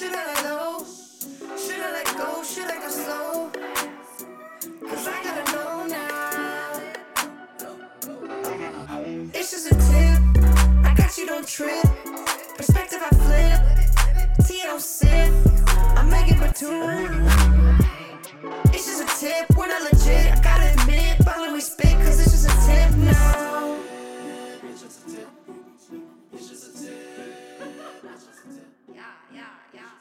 Should I let go? Should I let go? Should I go slow? Cause I gotta know now. It's just a tip. I got you, don't trip. Perspective I flip. T don't sip. I'm Megan Batoon. It's just a tip. We're not legit. I gotta admit. But we spit. Cause it's just a tip now.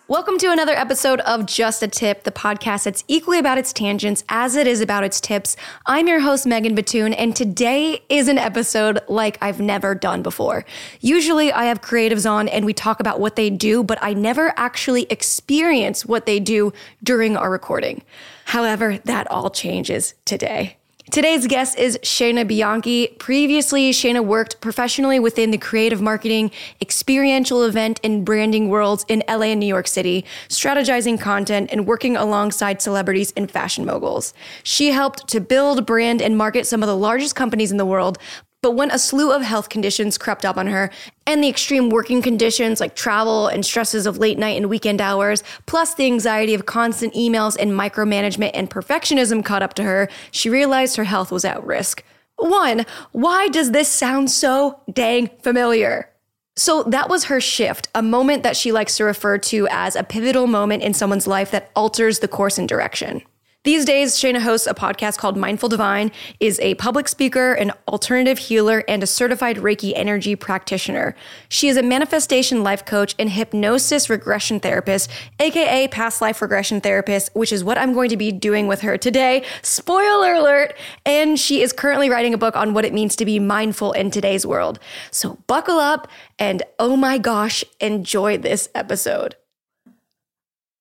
Welcome to another episode of Just a Tip, the podcast that's equally about its tangents as it is about its tips. I'm your host, Megan Batoon, and today is an episode like I've never done before. Usually, I have creatives on and we talk about what they do, but I never actually experience what they do during our recording. However, that all changes today. Today's guest is Shana Bianchi. Previously, Shana worked professionally within the creative marketing, experiential event, and branding worlds in LA and New York City, strategizing content and working alongside celebrities and fashion moguls. She helped to build, brand, and market some of the largest companies in the world, but when a slew of health conditions crept up on her, and the extreme working conditions like travel and stresses of late night and weekend hours, plus the anxiety of constant emails and micromanagement and perfectionism caught up to her, she realized her health was at risk. One, why does this sound so dang familiar? So that was her shift, a moment that she likes to refer to as a pivotal moment in someone's life that alters the course and direction. These days, Shana hosts a podcast called Mindful Divine, is a public speaker, an alternative healer, and a certified Reiki energy practitioner. She is a manifestation life coach and hypnosis regression therapist, aka past life regression therapist, which is what I'm going to be doing with her today. Spoiler alert! And she is currently writing a book on what it means to be mindful in today's world. So buckle up and oh my gosh, enjoy this episode.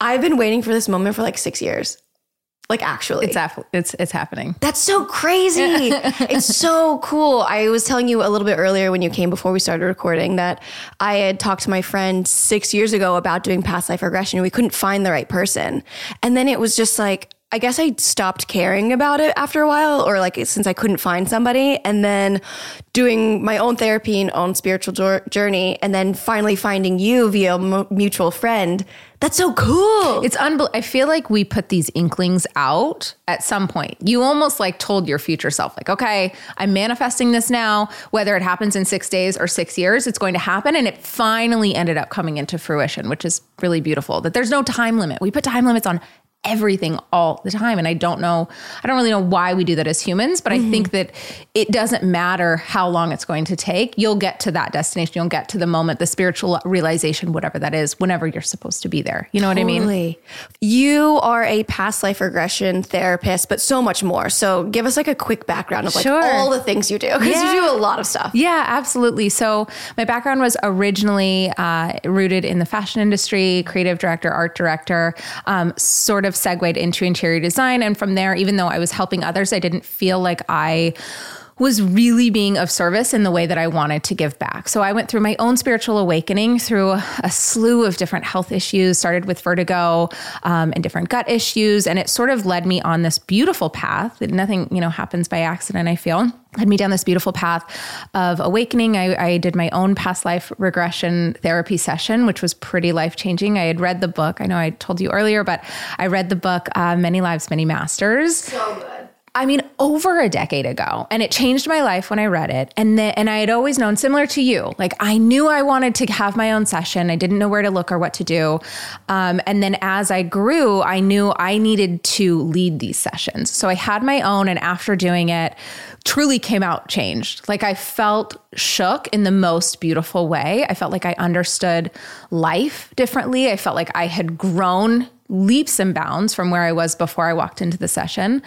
I've been waiting for this moment for like six years. Like actually, It's aff- it's it's happening. that's so crazy. it's so cool. I was telling you a little bit earlier when you came before we started recording that I had talked to my friend six years ago about doing past life regression. We couldn't find the right person. And then it was just like, I guess I stopped caring about it after a while, or like since I couldn't find somebody, and then doing my own therapy and own spiritual journey, and then finally finding you via mu- mutual friend. That's so cool. It's unbel- I feel like we put these inklings out at some point. You almost like told your future self, like, okay, I'm manifesting this now. Whether it happens in six days or six years, it's going to happen. And it finally ended up coming into fruition, which is really beautiful. That there's no time limit. We put time limits on everything all the time. And I don't know, I don't really know why we do that as humans, but I think that it doesn't matter how long it's going to take. You'll get to that destination. You'll get to the moment, the spiritual realization, whatever that is, whenever you're supposed to be there. You know what I mean? You are a past life regression therapist, but so much more. So give us like a quick background of like Sure. all the things you do because Yeah. you do a lot of stuff. Yeah, absolutely. So my background was originally uh, rooted in the fashion industry, creative director, art director, um, sort of segued into interior design. And from there, even though I was helping others, I didn't feel like I was really being of service in the way that I wanted to give back. So I went through my own spiritual awakening through a slew of different health issues, started with vertigo um, and different gut issues. And it sort of led me on this beautiful path that nothing, you know, happens by accident, I feel led me down this beautiful path of awakening. I, I did my own past life regression therapy session, which was pretty life changing. I had read the book. I know I told you earlier, but I read the book uh, Many Lives, Many Masters. So. I mean, over a decade ago, and it changed my life when I read it. And the, and I had always known, similar to you, like I knew I wanted to have my own session. I didn't know where to look or what to do. Um, and then as I grew, I knew I needed to lead these sessions. So I had my own, and after doing it, truly came out changed. Like I felt shook in the most beautiful way. I felt like I understood life differently. I felt like I had grown leaps and bounds from where I was before I walked into the session.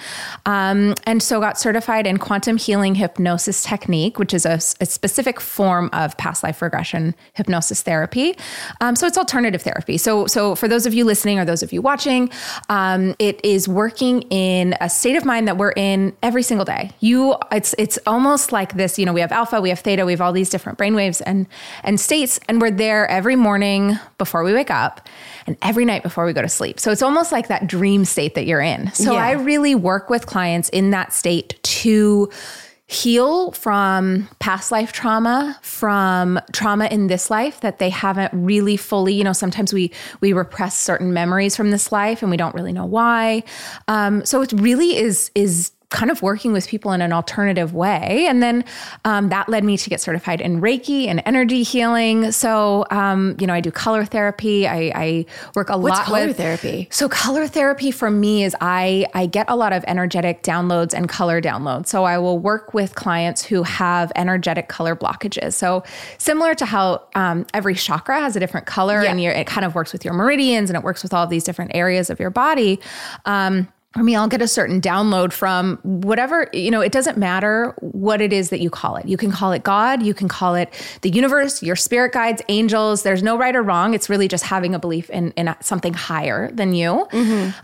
Um, and so got certified in quantum healing hypnosis technique, which is a, a specific form of past life regression hypnosis therapy. Um, so it's alternative therapy. So, so for those of you listening or those of you watching, um, it is working in a state of mind that we're in every single day. You, it's, it's almost like this, you know, we have alpha, we have theta, we have all these different brainwaves and, and states, and we're there every morning before we wake up and every night before we go to sleep. So it's almost like that dream state that you're in. So Yeah. I really work with clients in that state to heal from past life trauma from trauma in this life that they haven't really fully you know sometimes we we repress certain memories from this life and we don't really know why um, so it really is is kind of working with people in an alternative way. And then um, that led me to get certified in Reiki and energy healing. So, um, you know, I do color therapy. I, I work a What's lot color with therapy? So color therapy for me is I I get a lot of energetic downloads and color downloads. So I will work with clients who have energetic color blockages. So similar to how um, every chakra has a different color, Yeah. and it kind of works with your meridians and it works with all these different areas of your body. Um, for me, I'll get a certain download from whatever, you know, it doesn't matter what it is that you call it. You can call it God, you can call it the universe, your spirit guides, angels. There's no right or wrong. It's really just having a belief in, in something higher than you.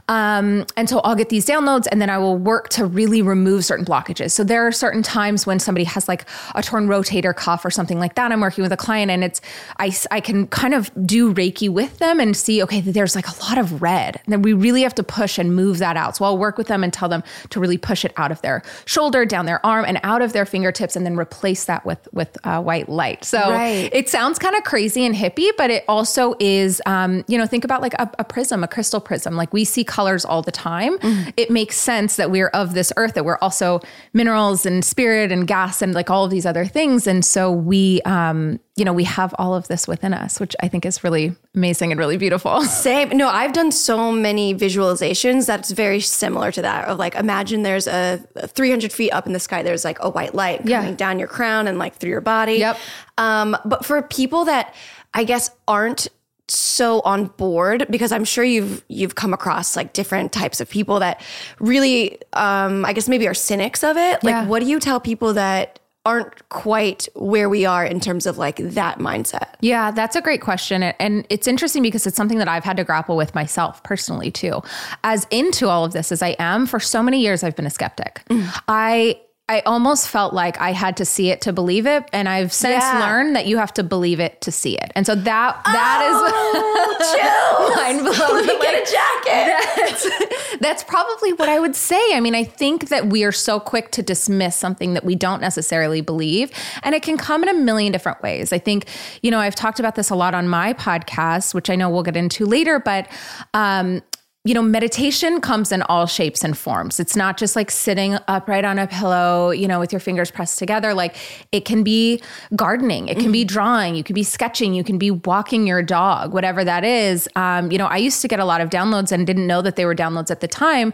Um, and so I'll get these downloads and then I will work to really remove certain blockages. So there are certain times when somebody has like a torn rotator cuff or something like that. I'm working with a client and it's, I, I can kind of do Reiki with them and see, okay, there's like a lot of red. And then we really have to push and move that out. So I'll work with them and tell them to really push it out of their shoulder, down their arm, and out of their fingertips, and then replace that with with uh, white light. So Right. it sounds kind of crazy and hippie, but it also is. Um, you know, think about like a, a prism, a crystal prism. Like we see colors all the time. It makes sense that we're of this earth, that we're also minerals and spirit and gas and like all of these other things, and so we. Um, you know, we have all of this within us, which I think is really amazing and really beautiful. Same. No, I've done so many visualizations that's very similar to that. Of like, imagine there's a 300 feet up in the sky, there's like a white light Yeah. coming down your crown and like through your body. Yep. Um, but for people that I guess aren't so on board because I'm sure you've you've come across like different types of people that really um I guess maybe are cynics of it. Like Yeah. what do you tell people that aren't quite where we are in terms of like that mindset? Yeah, that's a great question. And- it's interesting because it's something that I've had to grapple with myself personally too. As into all of this as I am, for so many years I've been a skeptic. Mm. I I almost felt like I had to see it to believe it. And I've since Yeah. learned that you have to believe it to see it. And so that that is mind blowing. Let me get a jacket. That's, that's probably what I would say. I mean, I think that we are so quick to dismiss something that we don't necessarily believe, and it can come in a million different ways. I think, you know, I've talked about this a lot on my podcast, which I know we'll get into later, but, um, you know, meditation comes in all shapes and forms. It's not just like sitting upright on a pillow, you know, with your fingers pressed together. Like it can be gardening, it can be drawing, you can be sketching, you can be walking your dog, whatever that is. Um, you know, I used to get a lot of downloads and didn't know that they were downloads at the time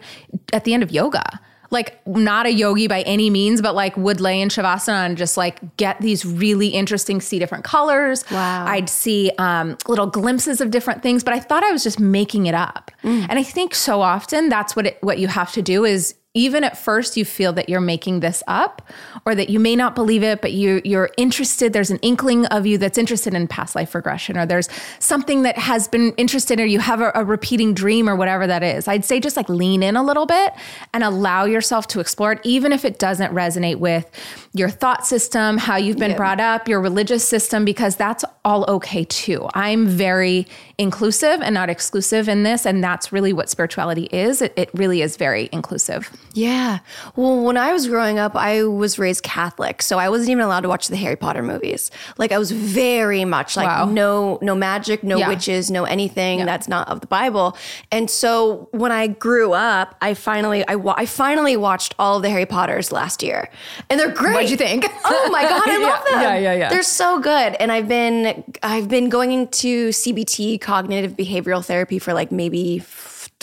at the end of yoga. Like not a yogi by any means, but like would lay in shavasana and just like get these really interesting, see different colors. Wow. I'd see um, little glimpses of different things, but I thought I was just making it up. And I think so often that's what it, what you have to do is even at first you feel that you're making this up or that you may not believe it but you you're interested there's an inkling of you that's interested in past life regression or there's something that has been interested or you have a, a repeating dream or whatever that is. I'd say just like lean in a little bit and allow yourself to explore it even if it doesn't resonate with your thought system how you've been brought up your religious system because that's all okay too. I'm very inclusive and not exclusive in this and that's really what spirituality is. It, it really is very inclusive Yeah. Well, when I was growing up, I was raised Catholic, so I wasn't even allowed to watch the Harry Potter movies. Like I was very much like Wow. no no magic, no Yeah. witches, no anything that's not of the Bible. And so when I grew up, I finally I, wa- I finally watched all of the Harry Potters last year. And they're great. What'd you think? Oh my god, I love Yeah, them. yeah, yeah, yeah. They're so good. And I've been I've been going into CBT, cognitive behavioral therapy for like maybe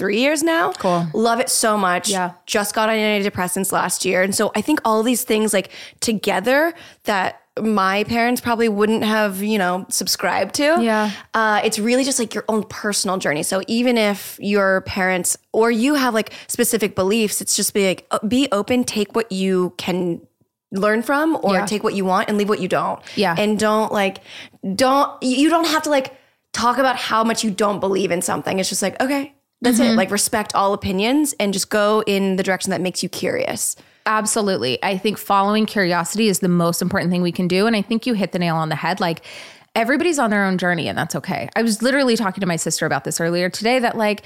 3 years now. Cool. Love it so much. Yeah. Just got on antidepressants last year. And so I think all these things like together that my parents probably wouldn't have, you know, subscribed to. Yeah. Uh, it's really just like your own personal journey. So even if your parents or you have like specific beliefs, it's just be like, be open, take what you can learn from or Yeah. take what you want and leave what you don't. Yeah. And don't like, don't, you don't have to like talk about how much you don't believe in something. It's just like, okay, that's Mm-hmm. it. Like respect all opinions and just go in the direction that makes you curious. Absolutely. I think following curiosity is the most important thing we can do. And I think you hit the nail on the head. Like, everybody's on their own journey, and that's okay. I was literally talking to my sister about this earlier today that, like,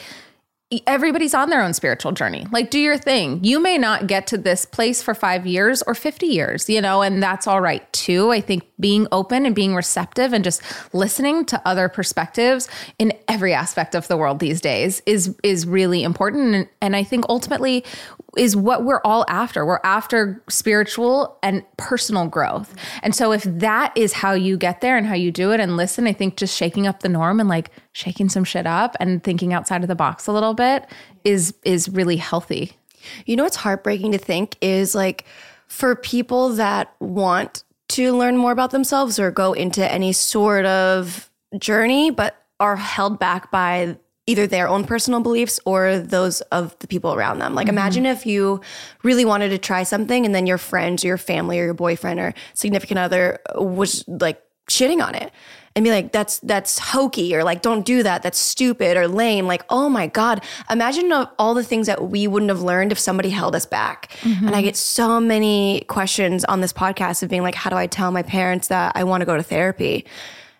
everybody's on their own spiritual journey. Like, do your thing. You may not get to this place for five years or 50 years, you know, and that's all right too. I think being open and being receptive and just listening to other perspectives in every aspect of the world these days is is really important. And, and I think ultimately is what we're all after. We're after spiritual and personal growth. And so if that is how you get there and how you do it and listen, I think just shaking up the norm and like shaking some shit up and thinking outside of the box a little bit is is really healthy. You know what's heartbreaking to think is like for people that want to learn more about themselves or go into any sort of journey, but are held back by either their own personal beliefs or those of the people around them. Like, imagine if you really wanted to try something and then your friends or your family or your boyfriend or significant other was like shitting on it and be like that's that's hokey or like don't do that. That's stupid or lame. Like oh my god. Imagine all the things that we wouldn't have learned if somebody held us back. And i get so many questions on this podcast of being like how do i tell my parents that i want to go to therapy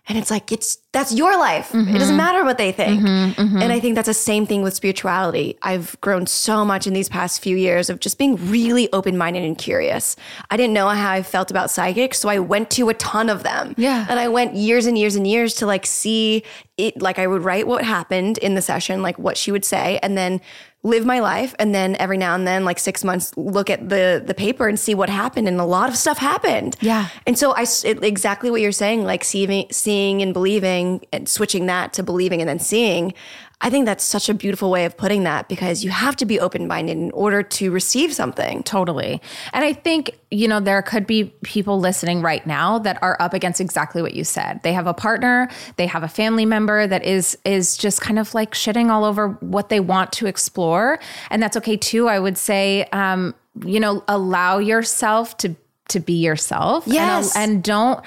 and it's like it's that's your life. It doesn't mm-hmm. matter what they think. Mm-hmm, mm-hmm. And i think that's the same thing with spirituality. I've grown so much in these past few years of just being really open-minded and curious. I didn't know how i felt about psychics so i went to a ton of them. Yeah. and I went years and years and years to like see it. Like I would write what happened in the session, like what she would say, and then live my life. And then every now and then, like six months, look at the the paper and see what happened. And a lot of stuff happened. Yeah. And so I it, exactly what you're saying, like seeing seeing and believing, and switching that to believing and then seeing. I think that's such a beautiful way of putting that because you have to be open minded in order to receive something. Totally. And I think, you know, there could be people listening right now that are up against exactly what you said. They have a partner, they have a family member that is is just kind of like shitting all over what they want to explore. And that's okay too. I would say um, you know, allow yourself to to be yourself. and- Yes. and don't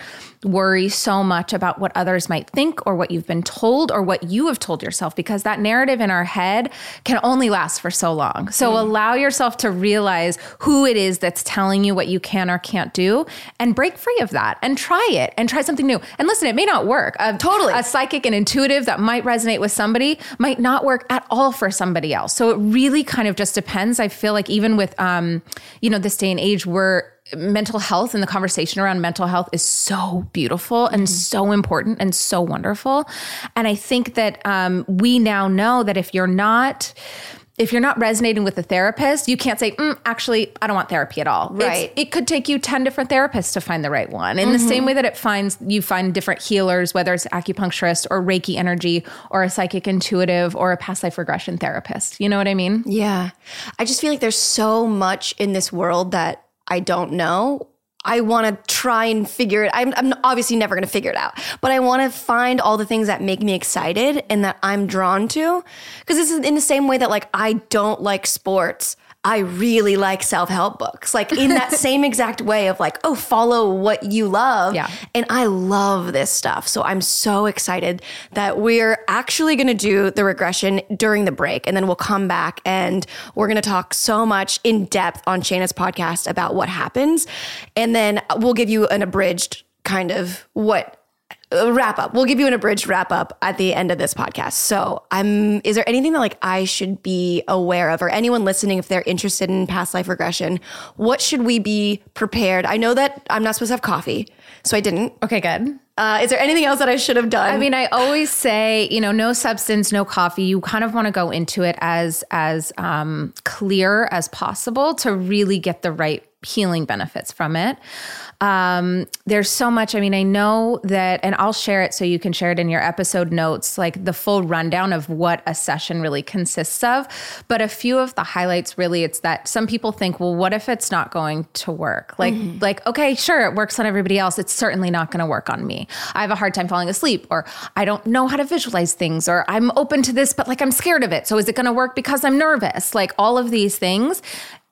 worry so much about what others might think or what you've been told or what you have told yourself because that narrative in our head can only last for so long. So Mm. allow yourself to realize who it is that's telling you what you can or can't do and break free of that and try it and try something new. And listen, it may not work. A, Totally. A psychic and intuitive that might resonate with somebody might not work at all for somebody else. So it really kind of just depends. I feel like even with um, you know, this day and age where mental health and the conversation around mental health is so beautiful and so important and so wonderful. And I think that um, we now know that if you're not if you're not resonating with a therapist, you can't say, mm, actually, I don't want therapy at all. Right. It's- it could take you 10 different therapists to find the right one. In the same way that it finds you find different healers, whether it's acupuncturist or Reiki energy or a psychic intuitive or a past life regression therapist. You know what I mean? Yeah. I just feel like there's so much in this world that I don't know. I want to try and figure it. I'm, I'm obviously never going to figure it out, but I want to find all the things that make me excited and that I'm drawn to. Because this is in the same way that like I don't like sports. I really like self help books. Like in that same exact way of like, oh, follow what you love. Yeah. And I love this stuff. So I'm so excited that we're actually going to do the regression during the break. And then we'll come back and we're going to talk so much in depth on Shana's podcast about what happens. And then we'll give you an abridged kind of what wrap up. We'll give you an abridged wrap up at the end of this podcast. So, I'm. Is there anything that like I should be aware of, or anyone listening, if they're interested in past life regression, what should we be prepared? I know that I'm not supposed to have coffee, so I didn't. Okay, good. Uh, is there anything else that I should have done? I mean, I always say, you know, no substance, no coffee. You kind of want to go into it as as um, clear as possible to really get the right healing benefits from it. Um, there's so much. I mean, I know that, and I'll share it so you can share it in your episode notes, like the full rundown of what a session really consists of. But a few of the highlights really, it's that some people think, well, what if it's not going to work? Like, Mm-hmm. like, okay, sure, it works on everybody else. It's certainly not going to work on me. I have a hard time falling asleep, or I don't know how to visualize things, or I'm open to this, but like I'm scared of it. So is it going to work because I'm nervous? Like all of these things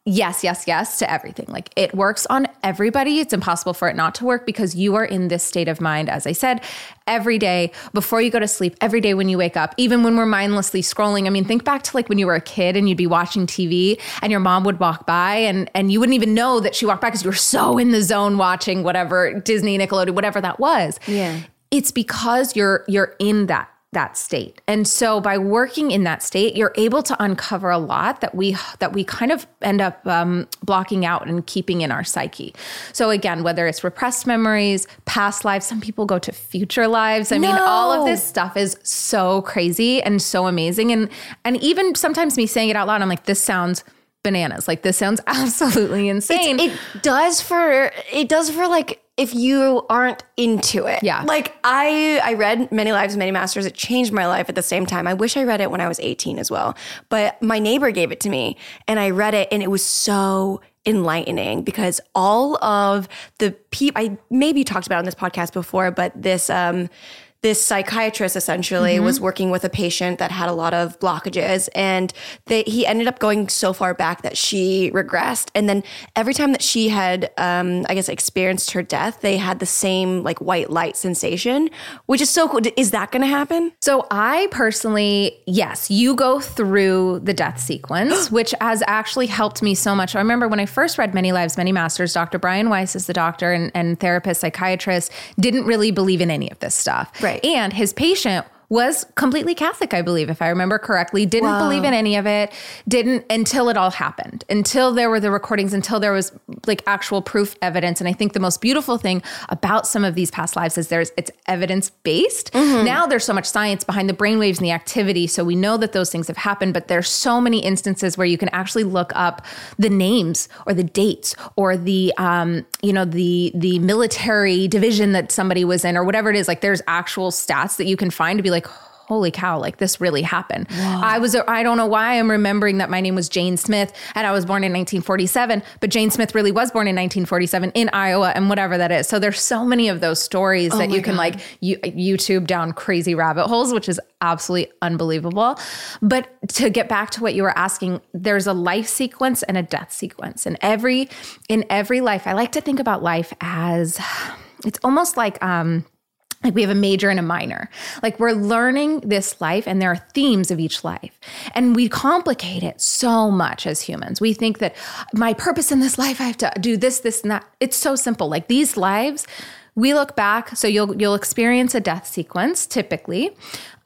yes, yes, yes to everything. Like it works on everybody. It's impossible for it not to work because you are in this state of mind, as I said, every day before you go to sleep, every day when you wake up, even when we're mindlessly scrolling. I mean, think back to like when you were a kid and you'd be watching TV and your mom would walk by and, and you wouldn't even know that she walked by because you were so in the zone watching whatever Disney, Nickelodeon, whatever that was. Yeah. It's because you're you're in that that state. And so by working in that state, you're able to uncover a lot that we that we kind of end up um, blocking out and keeping in our psyche. So again, whether it's repressed memories, past lives, some people go to future lives. I mean, all of this stuff is so crazy and so amazing. And and even sometimes me saying it out loud, I'm like, this sounds bananas. Like this sounds absolutely insane. It does for it does for like if you aren't into it. Yeah. Like I I read Many Lives, Many Masters. It changed my life at the same time. I wish I read it when I was 18 as well. But my neighbor gave it to me and I read it and it was so enlightening because all of the people I maybe talked about on this podcast before, but this um this psychiatrist essentially was working with a patient that had a lot of blockages and they, he ended up going so far back that she regressed and then every time that she had um, i guess experienced her death they had the same like white light sensation which is so cool is that going to happen So I personally, yes, you go through the death sequence, which has actually helped me so much. I remember when I first read Many Lives, Many Masters, Dr. Brian Weiss is the doctor and, and therapist, psychiatrist, didn't really believe in any of this stuff. Right. And his patient was completely Catholic, I believe, if I remember correctly. Didn't believe in any of it. Didn't until it all happened. Until there were the recordings. Until there was like actual proof, evidence. And I think the most beautiful thing about some of these past lives is there's it's evidence based. Now there's so much science behind the brainwaves and the activity, so we know that those things have happened. But there's so many instances where you can actually look up the names or the dates or the um, you know the the military division that somebody was in or whatever it is. Like there's actual stats that you can find to be like, holy cow, like this really happened. I was, I don't know why I'm remembering that my name was Jane Smith and I was born in 1947, but Jane Smith really was born in 1947 in Iowa and whatever that is. So there's so many of those stories that you can like you, YouTube down crazy rabbit holes, which is absolutely unbelievable. But to get back to what you were asking, there's a life sequence and a death sequence. And every, in every life, I like to think about life as, it's almost like, um, like we have a major and a minor. Like we're learning this life and there are themes of each life. And we complicate it so much as humans. We think that my purpose in this life, I have to do this, this, and that. It's so simple. Like these lives, we look back, so you'll you'll experience a death sequence typically.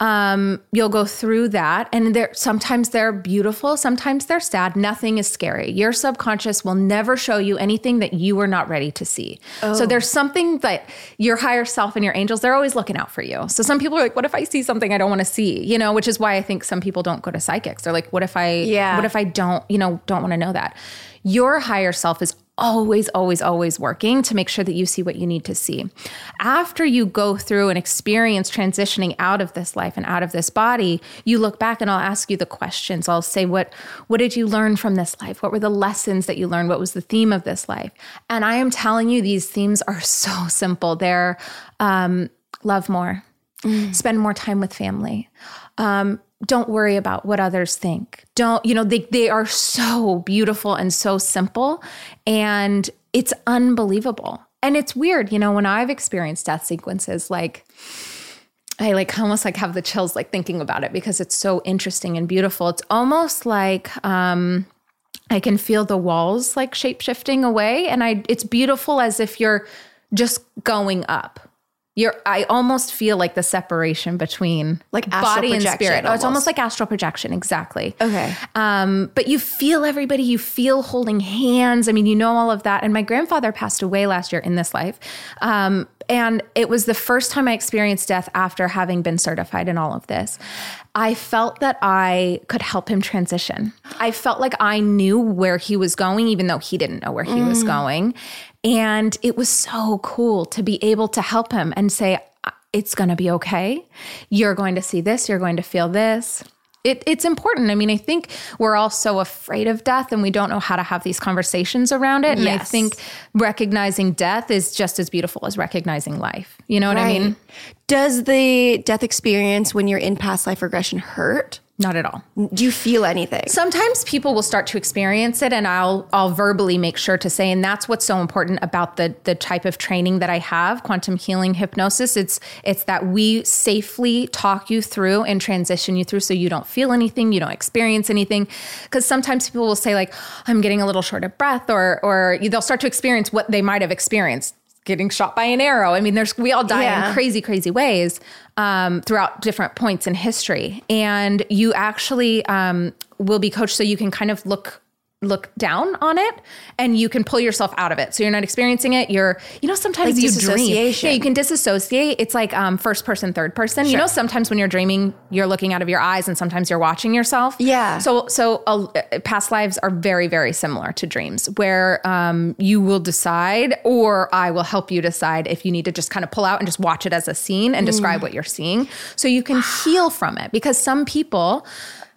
Um, you'll go through that, and there sometimes they're beautiful, sometimes they're sad. Nothing is scary. Your subconscious will never show you anything that you are not ready to see. So there's something that your higher self and your angels they're always looking out for you. So some people are like, "What if I see something I don't want to see?" You know, which is why I think some people don't go to psychics. They're like, "What if I? Yeah. What if I don't? You know, don't want to know that." Your higher self is always, always, always working to make sure that you see what you need to see. After you go through and experience transitioning out of this life and out of this body, you look back and I'll ask you the questions. I'll say, what, what did you learn from this life? What were the lessons that you learned? What was the theme of this life? And I am telling you, these themes are so simple. They're um, love more, spend more time with family. Um, don't worry about what others think. Don't, you know, they, they are so beautiful and so simple. And it's unbelievable. And it's weird, you know, when I've experienced death sequences, like, I like almost like have the chills like thinking about it because it's so interesting and beautiful. It's almost like um I can feel the walls like shape shifting away and I it's beautiful as if you're just going up. You're I almost feel like the separation between Like body and spirit. Oh, it's almost. almost like astral projection, exactly. Okay. Um, but you feel everybody, you feel holding hands. I mean, you know all of that. And my grandfather passed away last year in this life. Um, and it was the first time I experienced death after having been certified in all of this. I felt that I could help him transition. I felt like I knew where he was going, even though he didn't know where he was mm. going. And it was so cool to be able to help him and say, it's going to be okay. You're going to see this. You're going to feel this. It, it's important. I mean, I think we're all so afraid of death and we don't know how to have these conversations around it. And I think recognizing death is just as beautiful as recognizing life. You know what I mean? Does the death experience when you're in past life regression hurt? Not at all. Do you feel anything? Sometimes people will start to experience it and I'll I'll verbally make sure to say and that's what's so important about the the type of training that I have, quantum healing hypnosis. It's it's that we safely talk you through and transition you through so you don't feel anything, you don't experience anything because sometimes people will say like I'm getting a little short of breath or or they'll start to experience what they might have experienced getting shot by an arrow. I mean, there's we all die Yeah. in crazy, crazy ways um, throughout different points in history, and you actually um, will be coached so you can kind of look look down on it and you can pull yourself out of it. So you're not experiencing it. You're you know sometimes Like you dream. yeah you can disassociate it's like um, first person third person. You know sometimes when you're dreaming you're looking out of your eyes and sometimes you're watching yourself. Yeah. so so uh, past lives are very very similar to dreams where um, you will decide or i will help you decide if you need to just kind of pull out and just watch it as a scene and describe what you're seeing. So you can heal from it because some people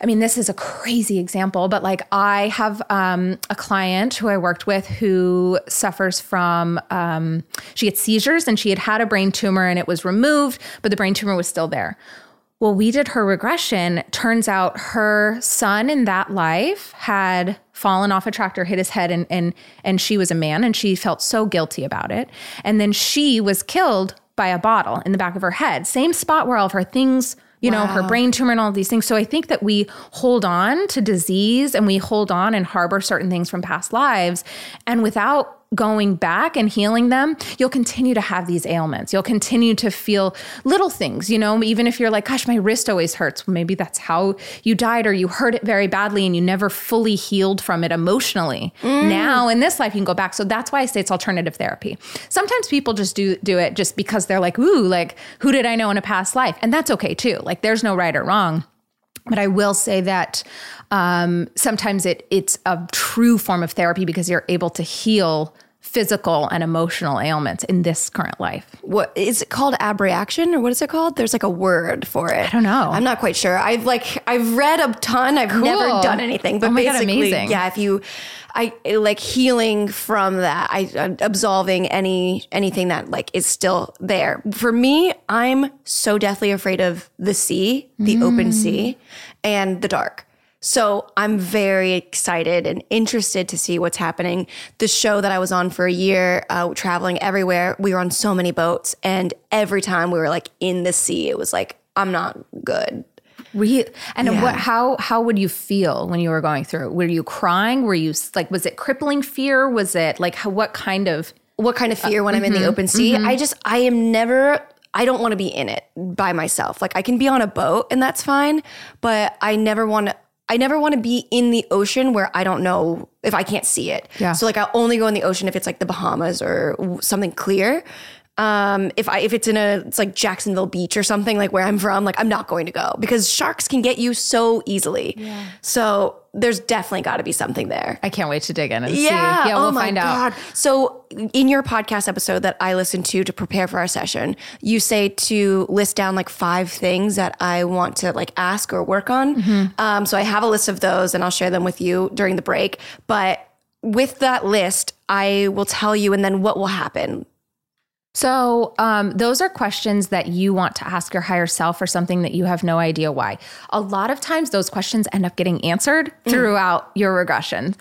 I mean, this is a crazy example, but like I have um, a client who I worked with who suffers from, um, she gets seizures and she had had a brain tumor and it was removed, but the brain tumor was still there. Well, we did her regression. Turns out her son in that life had fallen off a tractor, hit his head, and and and she was a man, and she felt so guilty about it. And then she was killed by a bottle in the back of her head, same spot where all of her things, you know, her brain tumor and all these things. So I think that we hold on to disease and we hold on and harbor certain things from past lives, and without going back and healing them, you'll continue to have these ailments. You'll continue to feel little things, you know, even if you're like, gosh, my wrist always hurts. Well, maybe that's how you died or you hurt it very badly and you never fully healed from it emotionally. Mm. Now in this life, you can go back. So that's why I say it's alternative therapy. Sometimes people just do do it just because they're like, ooh, like who did I know in a past life? And that's okay too. Like there's no right or wrong. But I will say that um, sometimes it it's a true form of therapy because you're able to heal physical and emotional ailments in this current life. What is it called? Abreaction or what is it called? There's like a word for it. I don't know. I'm not quite sure. I've like I've read a ton. I've never done anything, but Oh God, basically, amazing. yeah. If you, I like healing from that. I uh, absolving any anything that like is still there. For me, I'm so deathly afraid of the sea, the Mm. open sea, and the dark. So I'm very excited and interested to see what's happening. The show that I was on for a year, uh, traveling everywhere, we were on so many boats, and every time we were like in the sea, it was like I'm not good. Re- and Yeah. what how how would you feel when you were going through? Were you crying? Were you like was it crippling fear? Was it like how, what kind of What kind of fear when I'm in the open sea? I just I am never. I don't want to be in it by myself. Like I can be on a boat and that's fine, but I never want to. I never want to be in the ocean where I don't know if I can't see it. Yeah. So like I only go in the ocean if it's like the Bahamas or something clear. Um, if I if it's in a it's like Jacksonville Beach or something like where I'm from, like I'm not going to go because sharks can get you so easily. Yeah. So there's definitely got to be something there. I can't wait to dig in and see. Yeah. Yeah, oh we'll my find out. God. So, in your podcast episode that I listened to to prepare for our session, you say to list down like five things that I want to like ask or work on. Mm-hmm. Um, so, I have a list of those and I'll share them with you during the break. But with that list, I will tell you and then what will happen. So, um, those are questions that you want to ask your higher self or something that you have no idea why. A lot of times, those questions end up getting answered throughout your regression.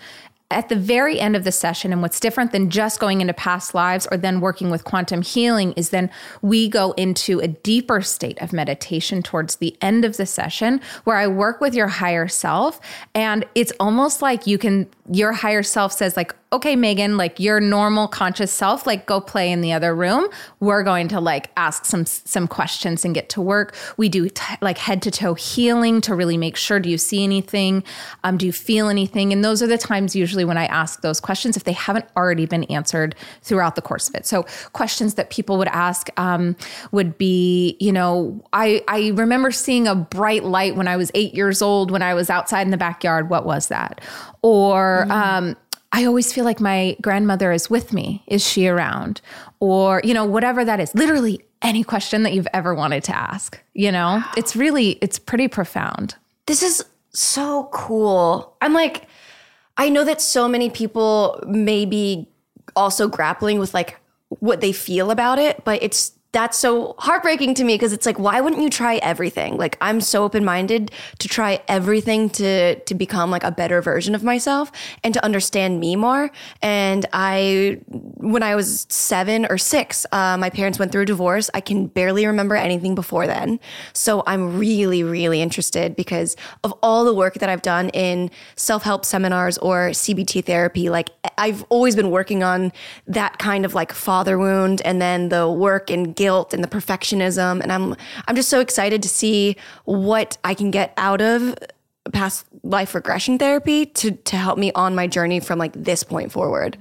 At the very end of the session, and what's different than just going into past lives or then working with quantum healing is then we go into a deeper state of meditation towards the end of the session where I work with your higher self. And it's almost like you can your higher self says like okay megan like your normal conscious self like go play in the other room. We're going to like ask some some questions and get to work. We do t- like head to toe healing to really make sure do you see anything? Um, do you feel anything? And those are the times usually when i ask those questions if they haven't already been answered throughout the course of it. So questions that people would ask um, would be you know i i remember seeing a bright light when i was eight years old when i was outside in the backyard. What was that? Or um, I always feel like my grandmother is with me. Is she around? Or, you know, whatever that is. Literally any question that you've ever wanted to ask, you know? It's really it's pretty profound. This is so cool. I'm like, I know that so many people may be also grappling with like what they feel about it, but it's that's so heartbreaking to me because it's like why wouldn't you try everything? Like i'm so open-minded to try everything to to become like a better version of myself and to understand me more. And i when i was seven or six uh, my parents went through a divorce. I can barely remember anything before then. So i'm really really interested because of all the work that i've done in self-help seminars or cbt therapy like i've always been working on that kind of like father wound and then the work and guilt and the perfectionism and I'm I'm just so excited to see what I can get out of past life regression therapy to to help me on my journey from like this point forward.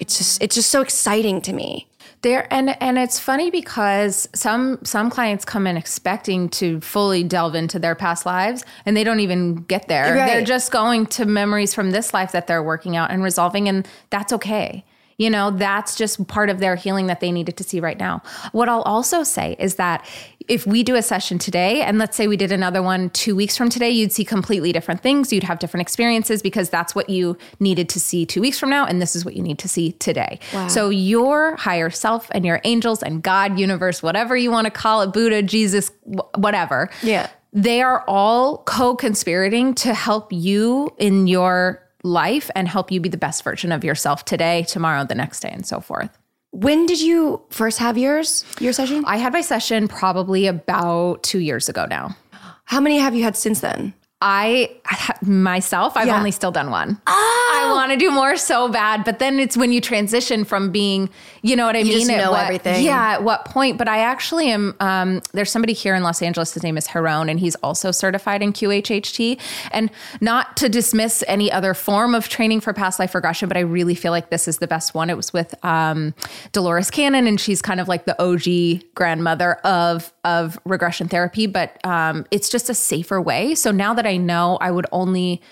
It's just it's just so exciting to me. There and and it's funny because some some clients come in expecting to fully delve into their past lives and they don't even get there. Right. They're just going to memories from this life that they're working out and resolving and that's okay. You know, that's just part of their healing that they needed to see right now. What I'll also say is that if we do a session today, and let's say we did another one two weeks from today, you'd see completely different things. You'd have different experiences because that's what you needed to see two weeks from now. And this is what you need to see today. So your higher self and your angels and God, universe, whatever you want to call it, Buddha, Jesus, whatever. Yeah. They are all co conspirating to help you in your life and help you be the best version of yourself today, tomorrow, the next day, and so forth. When did you first have yours? Your session? I had my session probably about two years ago now. How many have you had since then? I myself, I've Yeah. only still done one. I want to do more so bad, but then it's when you transition from being, you know what I mean? just know what- everything. Yeah, at what point? But I actually am. Um, there's somebody here in Los Angeles. His name is Harone, and he's also certified in QHHT. And not to dismiss any other form of training for past life regression, but I really feel like this is the best one. It was with um, Dolores Cannon, and she's kind of like the OG grandmother of of regression therapy. But um, it's just a safer way. So now that I know, I would only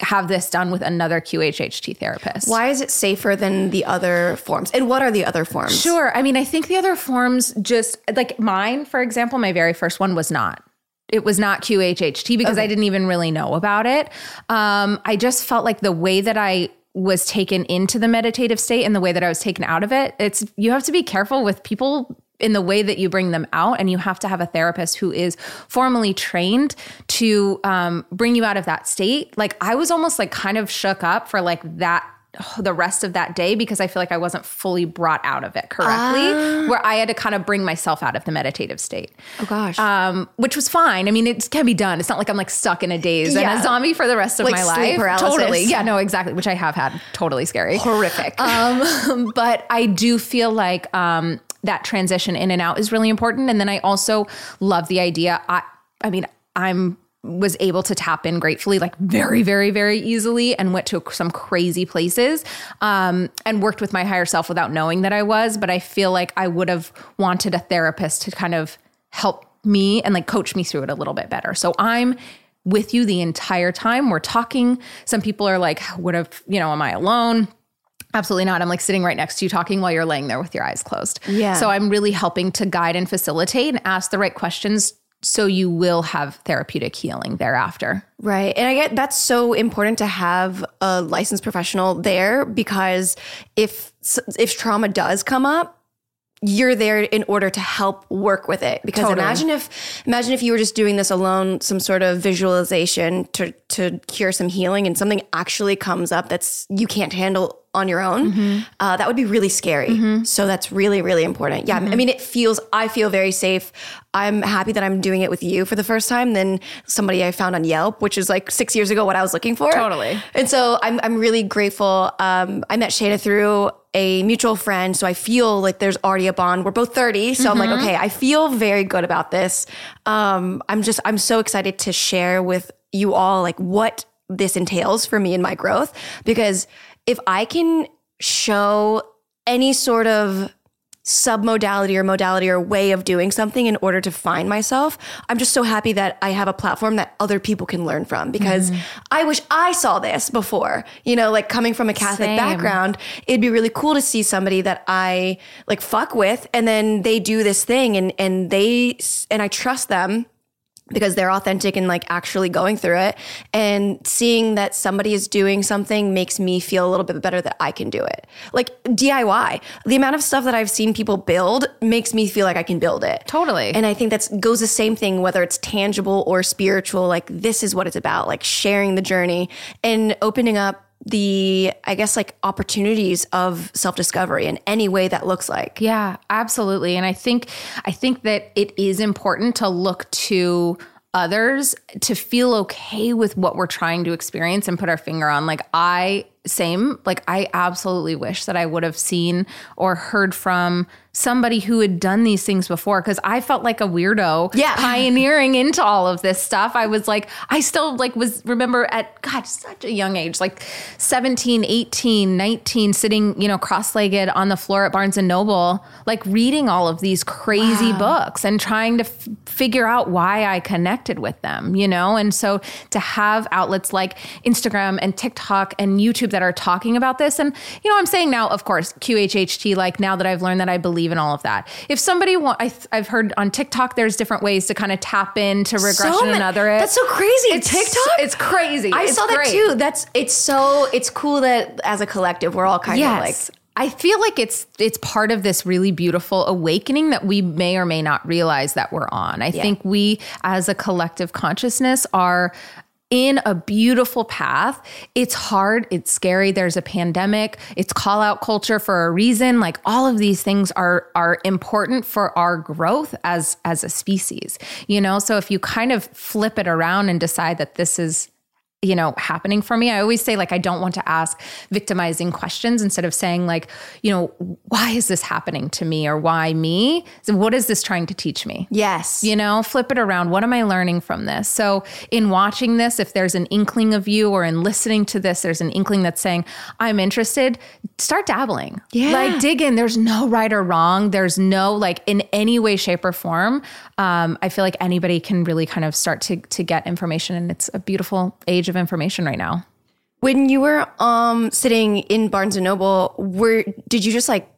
have this done with another QHHT therapist. Why is it safer than the other forms? And what are the other forms? Sure. I mean, I think the other forms just like mine, for example, my very first one was not. It was not QHHT because I didn't even really know about it. Um, I just felt like the way that I was taken into the meditative state and the way that I was taken out of it, it's you have to be careful with people in the way that you bring them out and you have to have a therapist who is formally trained to um, bring you out of that state like i was almost like kind of shook up for like that the rest of that day because i feel like i wasn't fully brought out of it correctly where i had to kind of bring myself out of the meditative state Oh gosh. um, which was fine. I mean, it can be done. It's not like I'm like stuck in a daze and a zombie for the rest of Like my life. paralysis. Totally. Yeah, no, exactly. Which I have had. Totally scary. Horrific. Um, but I do feel like um, that transition in and out is really important. And then I also love the idea. I, I mean, I'm was able to tap in gratefully like very very very easily and went to some crazy places um, and worked with my higher self without knowing that i was. But i feel like i would have wanted a therapist to kind of help me and like coach me through it a little bit better. So i'm with you the entire time. We're talking. Some people are like what if you know am i alone Absolutely not. I'm like sitting right next to you talking while you're laying there with your eyes closed. Yeah. So I'm really helping to guide and facilitate and ask the right questions so you will have therapeutic healing thereafter. Right. And I get that's so important to have a licensed professional there because if if trauma does come up, you're there in order to help work with it because Totally. imagine if imagine if you were just doing this alone some sort of visualization to to cure some healing and something actually comes up that's you can't handle on your own Mm-hmm. uh, that would be really scary so that's really really important yeah Mm-hmm. i mean it feels i feel very safe i'm happy that i'm doing it with you for the first time than somebody i found on yelp which is like six years ago what i was looking for Totally. and so i'm, I'm really grateful um, i met Shana through a mutual friend so i feel like there's already a bond. We're both 30 so i'm like okay i feel very good about this. Um, i'm just i'm so excited to share with you all like what this entails for me and my growth because if i can show any sort of submodality or modality or way of doing something in order to find myself. I'm just so happy that I have a platform that other people can learn from because mm-hmm. I wish I saw this before. You know, like coming from a Catholic Same. background, it'd be really cool to see somebody that I like fuck with and then they do this thing and and they and I trust them because they're authentic and like actually going through it and seeing that somebody is doing something makes me feel a little bit better that I can do it. Like DIY. The amount of stuff that I've seen people build makes me feel like I can build it. Totally. And I think that goes the same thing whether it's tangible or spiritual like this is what it's about like sharing the journey and opening up the I guess like opportunities of self-discovery in any way that looks like. Yeah, absolutely. And I think I think that it is important to look to others to feel okay with what we're trying to experience and put our finger on. Like I same, like I absolutely wish that I would have seen or heard from somebody who had done these things before because I felt like a weirdo Yeah. pioneering into all of this stuff. I was like, I still like was remember at God, such a young age, like 17, 18, 19, sitting, you know, cross-legged on the floor at Barnes and Noble, like reading all of these crazy books and trying to f- figure out why I connected with them, you know? And so to have outlets like Instagram and TikTok and YouTube that are talking about this and you know, I'm saying now, of course, QHHT like now that I've learned that I believe in all of that. If somebody want I th- I've heard on TikTok there's different ways to kind of tap into regression So and other it. That's so crazy. It's TikTok? It's crazy. I It's saw that too. That's it's so it's cool that as a collective we're all kind of like I feel like it's it's part of this really beautiful awakening that we may or may not realize that we're on. I think we as a collective consciousness are in a beautiful path. It's hard, it's scary. There's a pandemic. It's call out culture for a reason. Like all of these things are are important for our growth as as a species. You know, so if you kind of flip it around and decide that this is you know happening for me i always say like i don't want to ask victimizing questions instead of saying like you know why is this happening to me or why me? So what is this trying to teach me? Yes. you know flip it around. What am i learning from this? So in watching this if there's an inkling of you or in listening to this there's an inkling that's saying i'm interested start dabbling. Yeah. like dig in. There's no right or wrong. There's no like in any way shape or form um, i feel like anybody can really kind of start to to get information. And it's a beautiful age of information right now When you were um sitting in Barnes and Noble, were did you just like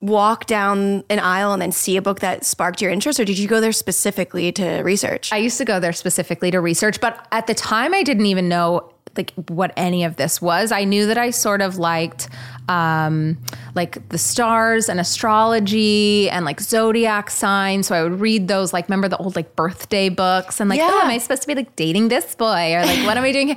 walk down an aisle and then see a book that sparked your interest or did you go there specifically to research? I used to go there specifically to research, but at the time I didn't even know like what any of this was. I knew that I sort of liked um like the stars and astrology and like zodiac signs. So I would read those like remember the old like birthday books and like, Yeah. oh, am I supposed to be like dating this boy? Or like what am I doing?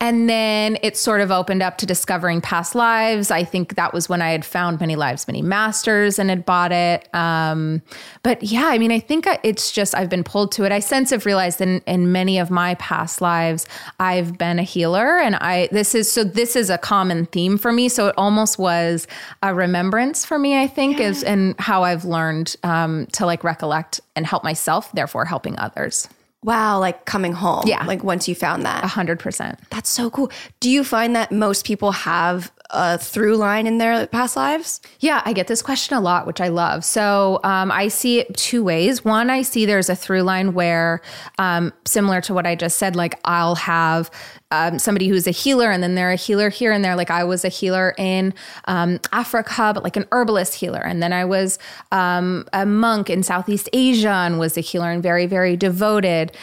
And then it sort of opened up to discovering past lives. I think that was when I had found Many Lives, Many Masters and had bought it. Um, but yeah, I mean, I think it's just I've been pulled to it. I sense have realized in in many of my past lives, I've been a healer, and I this is so this is a common theme for me. So it almost was a remembrance for me. I think is and how I've learned um, to like recollect and help myself, therefore helping others. wow, like coming home. Yeah. Like once you found that. A hundred percent. That's so cool. Do you find that most people have a through line in their past lives? Yeah, I get this question a lot, which I love. So um, I see it two ways. One, I see there's a through line where, um, similar to what I just said, like I'll have um, somebody who's a healer, and then they're a healer here and there. Like I was a healer in um, Africa, but like an herbalist healer, and then I was um, a monk in Southeast Asia and was a healer and very, very devoted.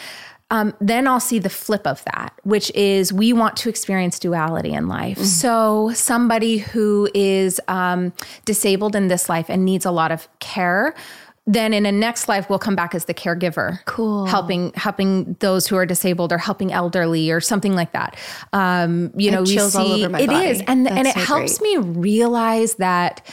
Um, then I'll see the flip of that, which is we want to experience duality in life. So, somebody who is um, disabled in this life and needs a lot of care, then in a next life we'll come back as the caregiver, Cool. helping helping those who are disabled or helping elderly or something like that. Um, you know, we see it body. is, and and it so helps me realize that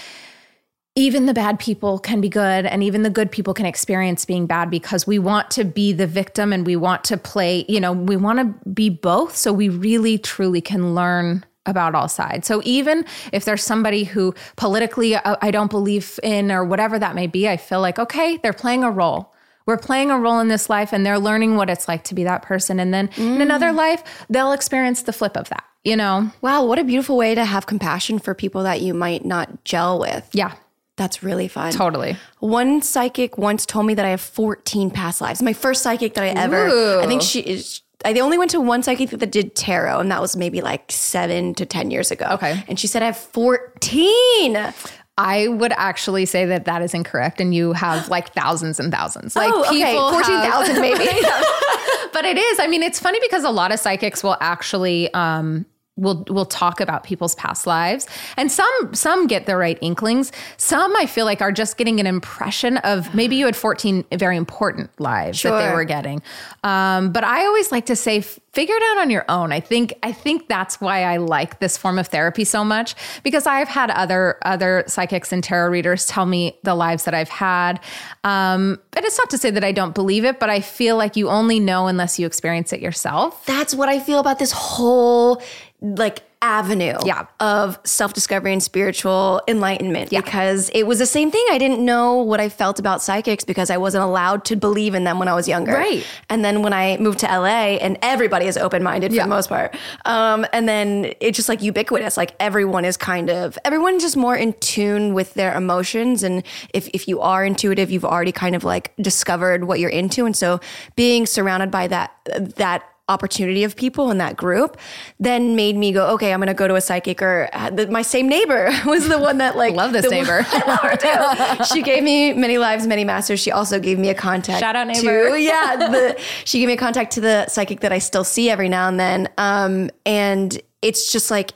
even the bad people can be good and even the good people can experience being bad because we want to be the victim and we want to play you know we want to be both. So we really truly can learn about all sides. So even if there's somebody who politically uh, i don't believe in or whatever that may be i feel like okay they're playing a role. We're playing a role in this life and they're learning what it's like to be that person. And then in another life they'll experience the flip of that you know? Wow, what a beautiful way to have compassion for people that you might not gel with. yeah That's really fun. totally One psychic once told me that I have 14 past lives. My first psychic that I ever, I think she is. I only went to one psychic that did tarot, and that was maybe like seven to 10 years ago. Okay. And she said I have 14. I would actually say that that is incorrect, and you have like thousands and thousands. Like oh, okay. people, have- 14,000 maybe. but it is. I mean, it's funny because a lot of psychics will actually um, will will talk about people's past lives, and some some get the right inklings. Some I feel like are just getting an impression of maybe you had fourteen very important lives that they were getting. Um, but I always like to say. Figure it out on your own. I think I think that's why I like this form of therapy so much because I've had other other psychics and tarot readers tell me the lives that I've had. Um, but it's not to say that I don't believe it, but I feel like you only know unless you experience it yourself. That's what I feel about this whole like avenue Yeah. of self-discovery and spiritual enlightenment Yeah. because it was the same thing I didn't know what I felt about psychics because I wasn't allowed to believe in them when I was younger. Right. And then when I moved to LA and everybody is open-minded for Yeah. the most part. Um, and then it's just like ubiquitous like everyone is kind of everyone's just more in tune with their emotions and if if you are intuitive you've already kind of like discovered what you're into and so being surrounded by that that opportunity of people in that group then made me go okay i'm gonna go to a psychic or uh, the, my same neighbor was the one that like Love this neighbor. one- I love her too. she gave me many lives many masters she also gave me a contact Shout out neighbor. to yeah the, she gave me a contact to the psychic that i still see every now and then um, and it's just like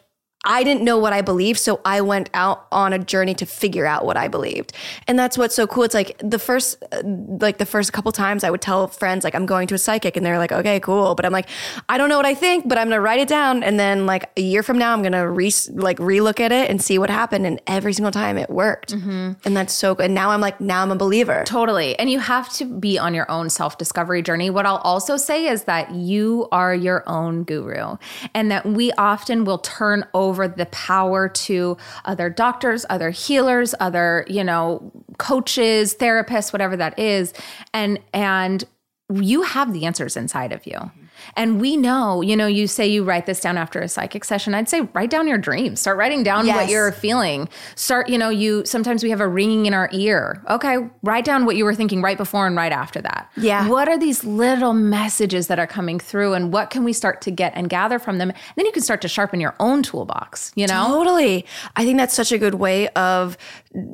I didn't know what I believed, so I went out on a journey to figure out what I believed. And that's what's so cool. It's like the first uh, like the first couple times I would tell friends like I'm going to a psychic and they're like, "Okay, cool." But I'm like, "I don't know what I think, but I'm going to write it down and then like a year from now I'm going to re like relook at it and see what happened and every single time it worked." And that's so good. And now I'm like, now I'm a believer. Totally. And you have to be on your own self discovery journey. What I'll also say is that you are your own guru and that we often will turn over the power to other doctors, other healers, other, you know, coaches, therapists, whatever that is. And, and, you have the answers inside of you. And we know, you know, you say you write this down after a psychic session. I'd say write down your dreams. Start writing down what you're feeling. Start, you know, you sometimes we have a ringing in our ear. Okay, write down what you were thinking right before and right after that. Yeah. What are these little messages that are coming through and what can we start to get and gather from them? then you can start to sharpen your own toolbox, you know? Totally. I think that's such a good way of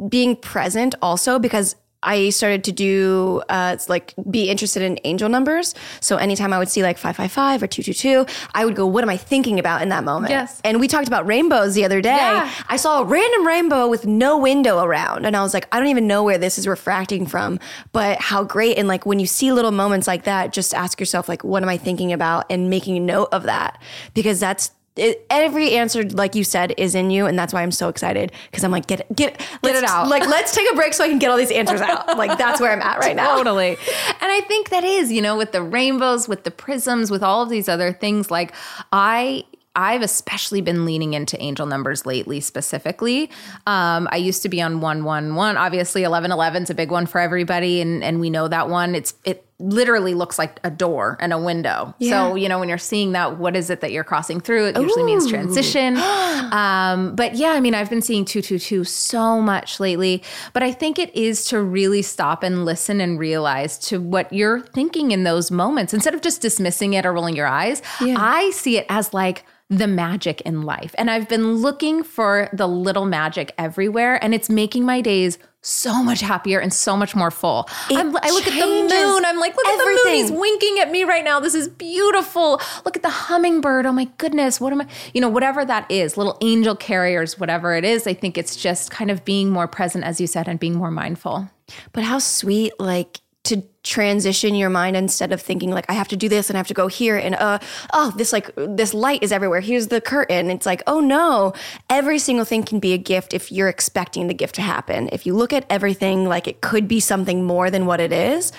being present also because I started to do uh, it's like be interested in angel numbers. So anytime I would see like 555 or 222, I would go, what am I thinking about in that moment? Yes. And we talked about rainbows the other day. Yeah. I saw a random rainbow with no window around. And I was like, I don't even know where this is refracting from, but how great. And like when you see little moments like that, just ask yourself, like, what am I thinking about? And making a note of that because that's it, every answer, like you said, is in you, and that's why I'm so excited because I'm like, get it, get, let's- it out. Like, let's take a break so I can get all these answers out. Like, that's where I'm at right now. Totally. And I think that is, you know, with the rainbows, with the prisms, with all of these other things, like I I've especially been leaning into angel numbers lately, specifically. Um, I used to be on 111. Obviously, 1111 is a big one for everybody, and, and we know that one. It's It literally looks like a door and a window. So, you know, when you're seeing that, what is it that you're crossing through? It usually means transition. um, but yeah, I mean, I've been seeing 222 so much lately, but I think it is to really stop and listen and realize to what you're thinking in those moments instead of just dismissing it or rolling your eyes. I see it as like, the magic in life. And I've been looking for the little magic everywhere, and it's making my days so much happier and so much more full. I'm, I look at the moon. I'm like, look at the moon. He's winking at me right now. This is beautiful. Look at the hummingbird. Oh my goodness. What am I? You know, whatever that is, little angel carriers, whatever it is, I think it's just kind of being more present, as you said, and being more mindful. But how sweet, like to transition your mind instead of thinking like I have to do this and I have to go here and uh oh this like this light is everywhere. Here's the curtain. It's like oh no, every single thing can be a gift if you're expecting the gift to happen. If you look at everything like it could be something more than what it is.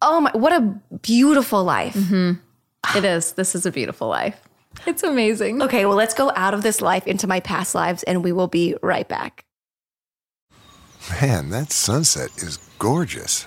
Oh my, what a beautiful life. It is. This is a beautiful life. It's amazing. Okay, well let's go out of this life into my past lives and we will be right back. Man, that sunset is gorgeous.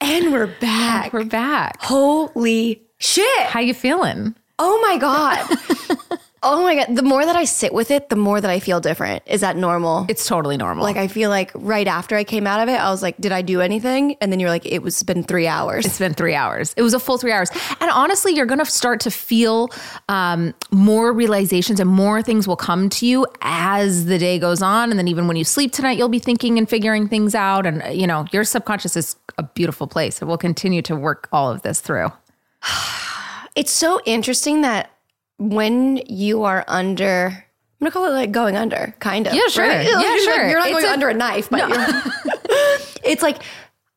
And we're back. We're back. Holy shit. How you feeling? Oh my God. oh my God. The more that I sit with it, the more that I feel different. Is that normal? It's totally normal. like I feel like right after I came out of it, I was like, did I do anything? And then you're like, it was been three hours. It's been three hours. It was a full three hours. And honestly, you're going to start to feel um, more realizations and more things will come to you as the day goes on. And then even when you sleep tonight, you'll be thinking and figuring things out. And, uh, you know, your subconscious is a beautiful place. It will continue to work all of this through. it's so interesting that when you are under, I'm gonna call it like going under, kind of. Yeah, sure. right? Yeah, You're sure. Not, you're not It's going a- under a knife, but you're, it's like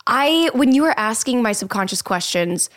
I when you were asking my subconscious questions,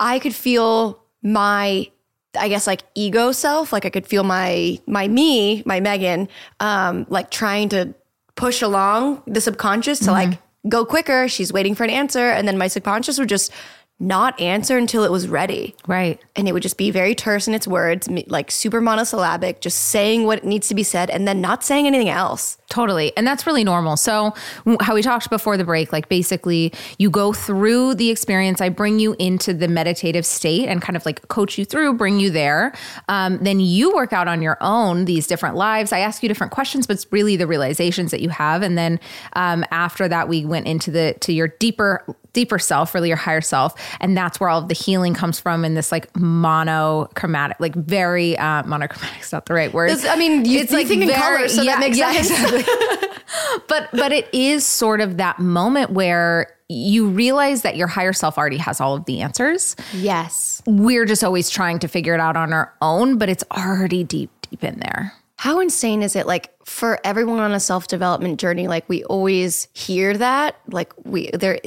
I could feel my I guess like ego self, like I could feel my my me, my Megan, um, like trying to push along the subconscious to like go quicker. She's waiting for an answer, and then my subconscious would just not answer until it was ready Right. and it would just be very terse in its words, like super monosyllabic, just saying what needs to be said and then not saying anything else. Totally. And that's really normal. So, how we talked before the break, like basically, you go through the experience. I bring you into the meditative state and kind of like coach you through, bring you there. Um, then you work out on your own these different lives. I ask you different questions, but it's really the realizations that you have. And then um, after that, we went into the to your deeper deeper self, really your higher self, and that's where all of the healing comes from in this like monochromatic, like very uh, monochromatic. Is not the right word. It's- I mean, you- you think in color, so that makes sense. exactly. but but it is sort of that moment where you realize that your higher self already has all of the answers. Yes. We're just always trying to figure it out on our own, but it's already deep deep in there. How insane is it? Like for everyone on a self development journey, like we always hear that, like we there,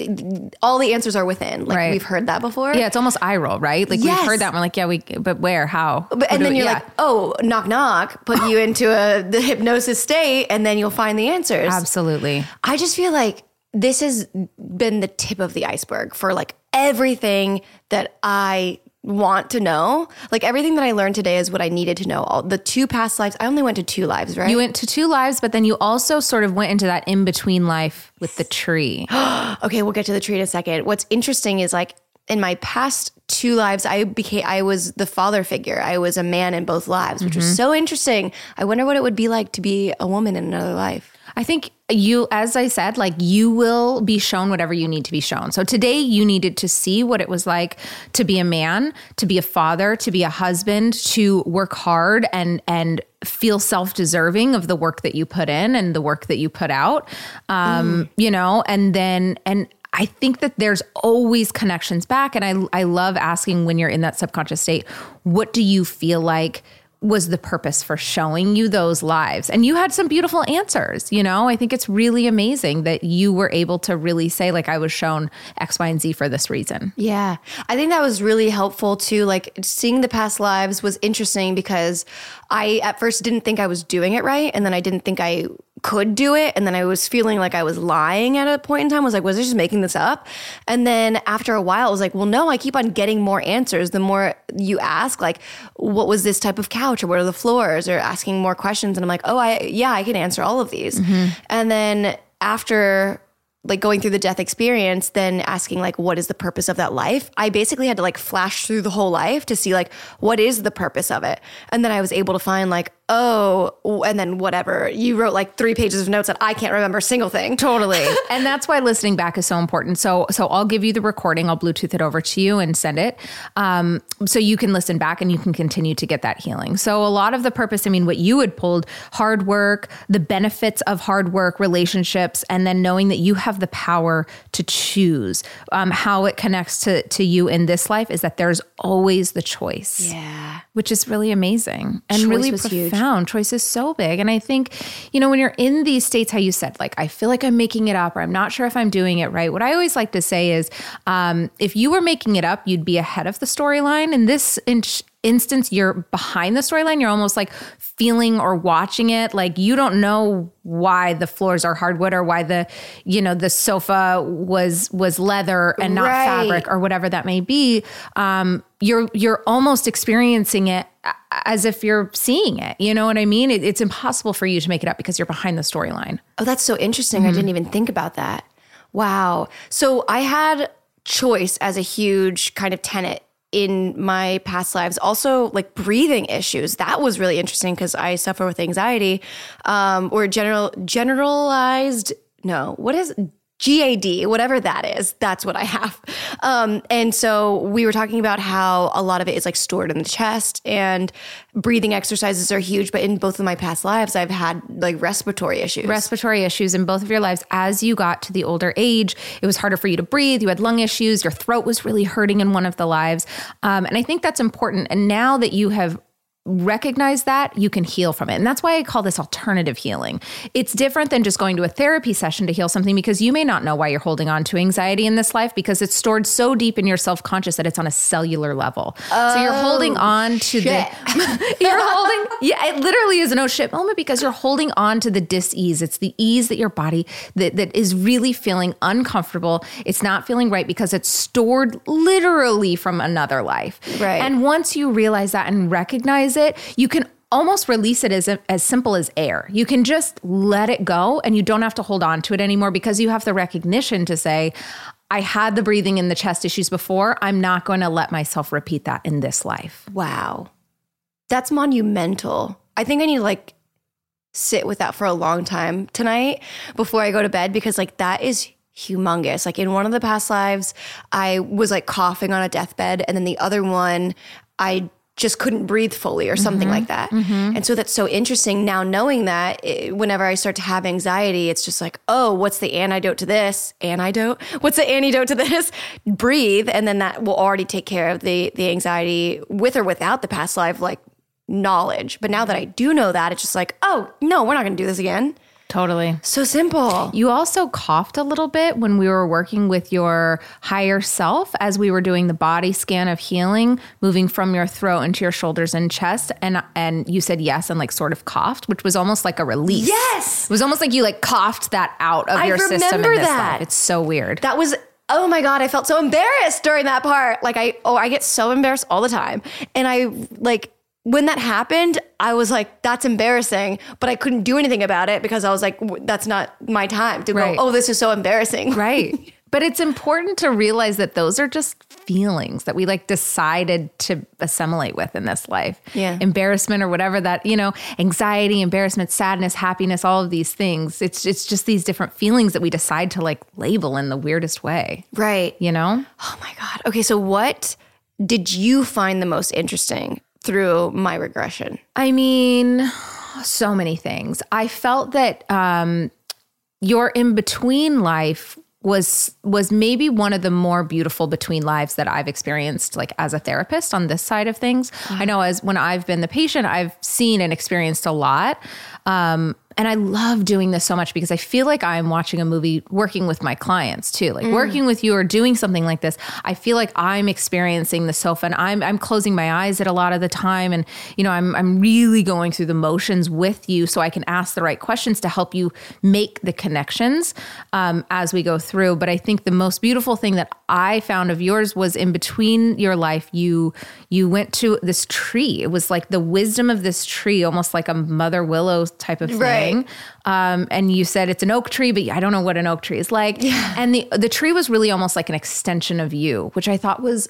all the answers are within. Like Right. we've heard that before. Yeah, it's almost eye roll, right? Like Yes. we've heard that. and We're like, yeah, we. But where? How? But, and then we- you're yeah. like, oh, knock knock, put you into a the hypnosis state, and then you'll find the answers. absolutely. I just feel like this has been the tip of the iceberg for like everything that I want to know. Like everything that I learned today is what I needed to know. All the two past lives. I only went to two lives, right? You went to two lives, but then you also sort of went into that in between life with the tree. okay, we'll get to the tree in a second. What's interesting is like in my past two lives, I became I was the father figure. I was a man in both lives, which was mm-hmm. so interesting. I wonder what it would be like to be a woman in another life. I think you, as I said, like you will be shown whatever you need to be shown. So today you needed to see what it was like to be a man, to be a father, to be a husband, to work hard and and feel self-deserving of the work that you put in and the work that you put out. Um, you know, and then and I think that there's always connections back. And I, I love asking when you're in that subconscious state, what do you feel like was the purpose for showing you those lives? And you had some beautiful answers. You know, I think it's really amazing that you were able to really say, like, I was shown X, Y, and Z for this reason. Yeah. I think that was really helpful too. Like seeing the past lives was interesting because I at first didn't think I was doing it right. And then I didn't think I could do it. And then I was feeling like I was lying at a point in time. I was like, was I just making this up? And then after a while, I was like, well, no, I keep on getting more answers. The more you ask, like, what was this type of couch or what are the floors or asking more questions. And I'm like, oh, I, yeah, I can answer all of these. Mm-hmm. And then after like going through the death experience, then asking like, what is the purpose of that life? I basically had to like flash through the whole life to see like, what is the purpose of it? And then I was able to find like, oh, and then whatever. You wrote like three pages of notes that I can't remember a single thing. Totally. and that's why listening back is so important. So so I'll give you the recording, I'll Bluetooth it over to you and send it. Um, so you can listen back and you can continue to get that healing. So a lot of the purpose, I mean, what you had pulled, hard work, the benefits of hard work, relationships, and then knowing that you have the power to choose. Um, how it connects to to you in this life is that there's always the choice. Yeah. Which is really amazing and Choice really was huge. Choice is so big. And I think, you know, when you're in these states, how you said, like, I feel like I'm making it up or I'm not sure if I'm doing it right. What I always like to say is um, if you were making it up, you'd be ahead of the storyline. In this in- instance, you're behind the storyline. You're almost like feeling or watching it. Like you don't know why the floors are hardwood or why the, you know, the sofa was was leather and not Right. fabric or whatever that may be. Um, you're you're almost experiencing it as if you're seeing it. You know what I mean? It, it's impossible for you to make it up because you're behind the storyline. Oh, that's so interesting. I didn't even think about that. Wow. So I had choice as a huge kind of tenet in my past lives. Also, like breathing issues. That was really interesting because I suffer with anxiety, um, or general generalized. No, what is GAD, whatever that is, that's what I have. Um, and so we were talking about how a lot of it is like stored in the chest and breathing exercises are huge. But in both of my past lives, I've had like respiratory issues. respiratory issues in both of your lives as you got to the older age. It was harder for you to breathe. You had lung issues. Your throat was really hurting in one of the lives. Um, and I think that's important. And now that you have recognized that, you can heal from it. And that's why I call this alternative healing. It's different than just going to a therapy session to heal something because you may not know why you're holding on to anxiety in this life because it's stored so deep in your self conscious that it's on a cellular level. so you're oh, holding on to the. you're holding. Yeah, it literally is an oh shit moment because you're holding on to the dis-ease. It's the ease that your body that, that is really feeling uncomfortable. It's not feeling right because it's stored literally from another life. Right. And once you realize that and recognize it, you can almost release it as as simple as air. You can just let it go and you don't have to hold on to it anymore because you have the recognition to say I had the breathing and the chest issues before. I'm not going to let myself repeat that in this life. Wow. That's monumental. I think I need to like sit with that for a long time tonight before I go to bed because like that is humongous. Like in one of the past lives, I was like coughing on a deathbed and then the other one I just couldn't breathe fully or something like that. And so that's so interesting now knowing that eh, whenever I start to have anxiety, it's just like, oh, what's the antidote to this? Antidote? What's the antidote to this? Breathe. And then that will already take care of the the anxiety with or without the past life like knowledge. But now that I do know that, it's just like, oh no, we're not gonna do this again. Totally. So simple. You also coughed a little bit when we were working with your higher self as we were doing the body scan of healing, moving from your throat into your shoulders and chest. And and you said yes and like sort of coughed, which was almost like a release. Yes! It was almost like you like coughed that out of I your system. in remember this that. life. It's so weird. That was oh my god, I felt so embarrassed during that part. Like I oh I get so embarrassed all the time. And I like when that happened, I was like, that's embarrassing, but I couldn't do anything about it because I was like, that's not my time to Right. go, oh, this is so embarrassing. Right. But it's important to realize that those are just feelings that we like decided to assimilate with in this life. Yeah. Embarrassment or whatever that, you know, anxiety, embarrassment, sadness, happiness, all of these things. It's it's just these different feelings that we decide to like label in the weirdest way. Right. You know? Oh my God. Okay, so what did you find the most interesting through my regression? I mean, so many things. I felt that um, your in between life was was maybe one of the more beautiful between lives that I've experienced like as a therapist on this side of things. I know as when I've been the patient, I've seen and experienced a lot. Um, and I love doing this so much because I feel like I'm watching a movie working with my clients too. Like working with you or doing something like this, I feel like I'm experiencing the sofa and I'm I'm closing my eyes at a lot of the time and you know, I'm I'm really going through the motions with you so I can ask the right questions to help you make the connections um, as we go through. But I think the most beautiful thing that I found of yours was in between your life, you you went to this tree. It was like the wisdom of this tree, almost like a mother willow type of thing. Right. Um, and you said it's an oak tree, but I don't know what an oak tree is like. And the the tree was really almost like an extension of you, which I thought was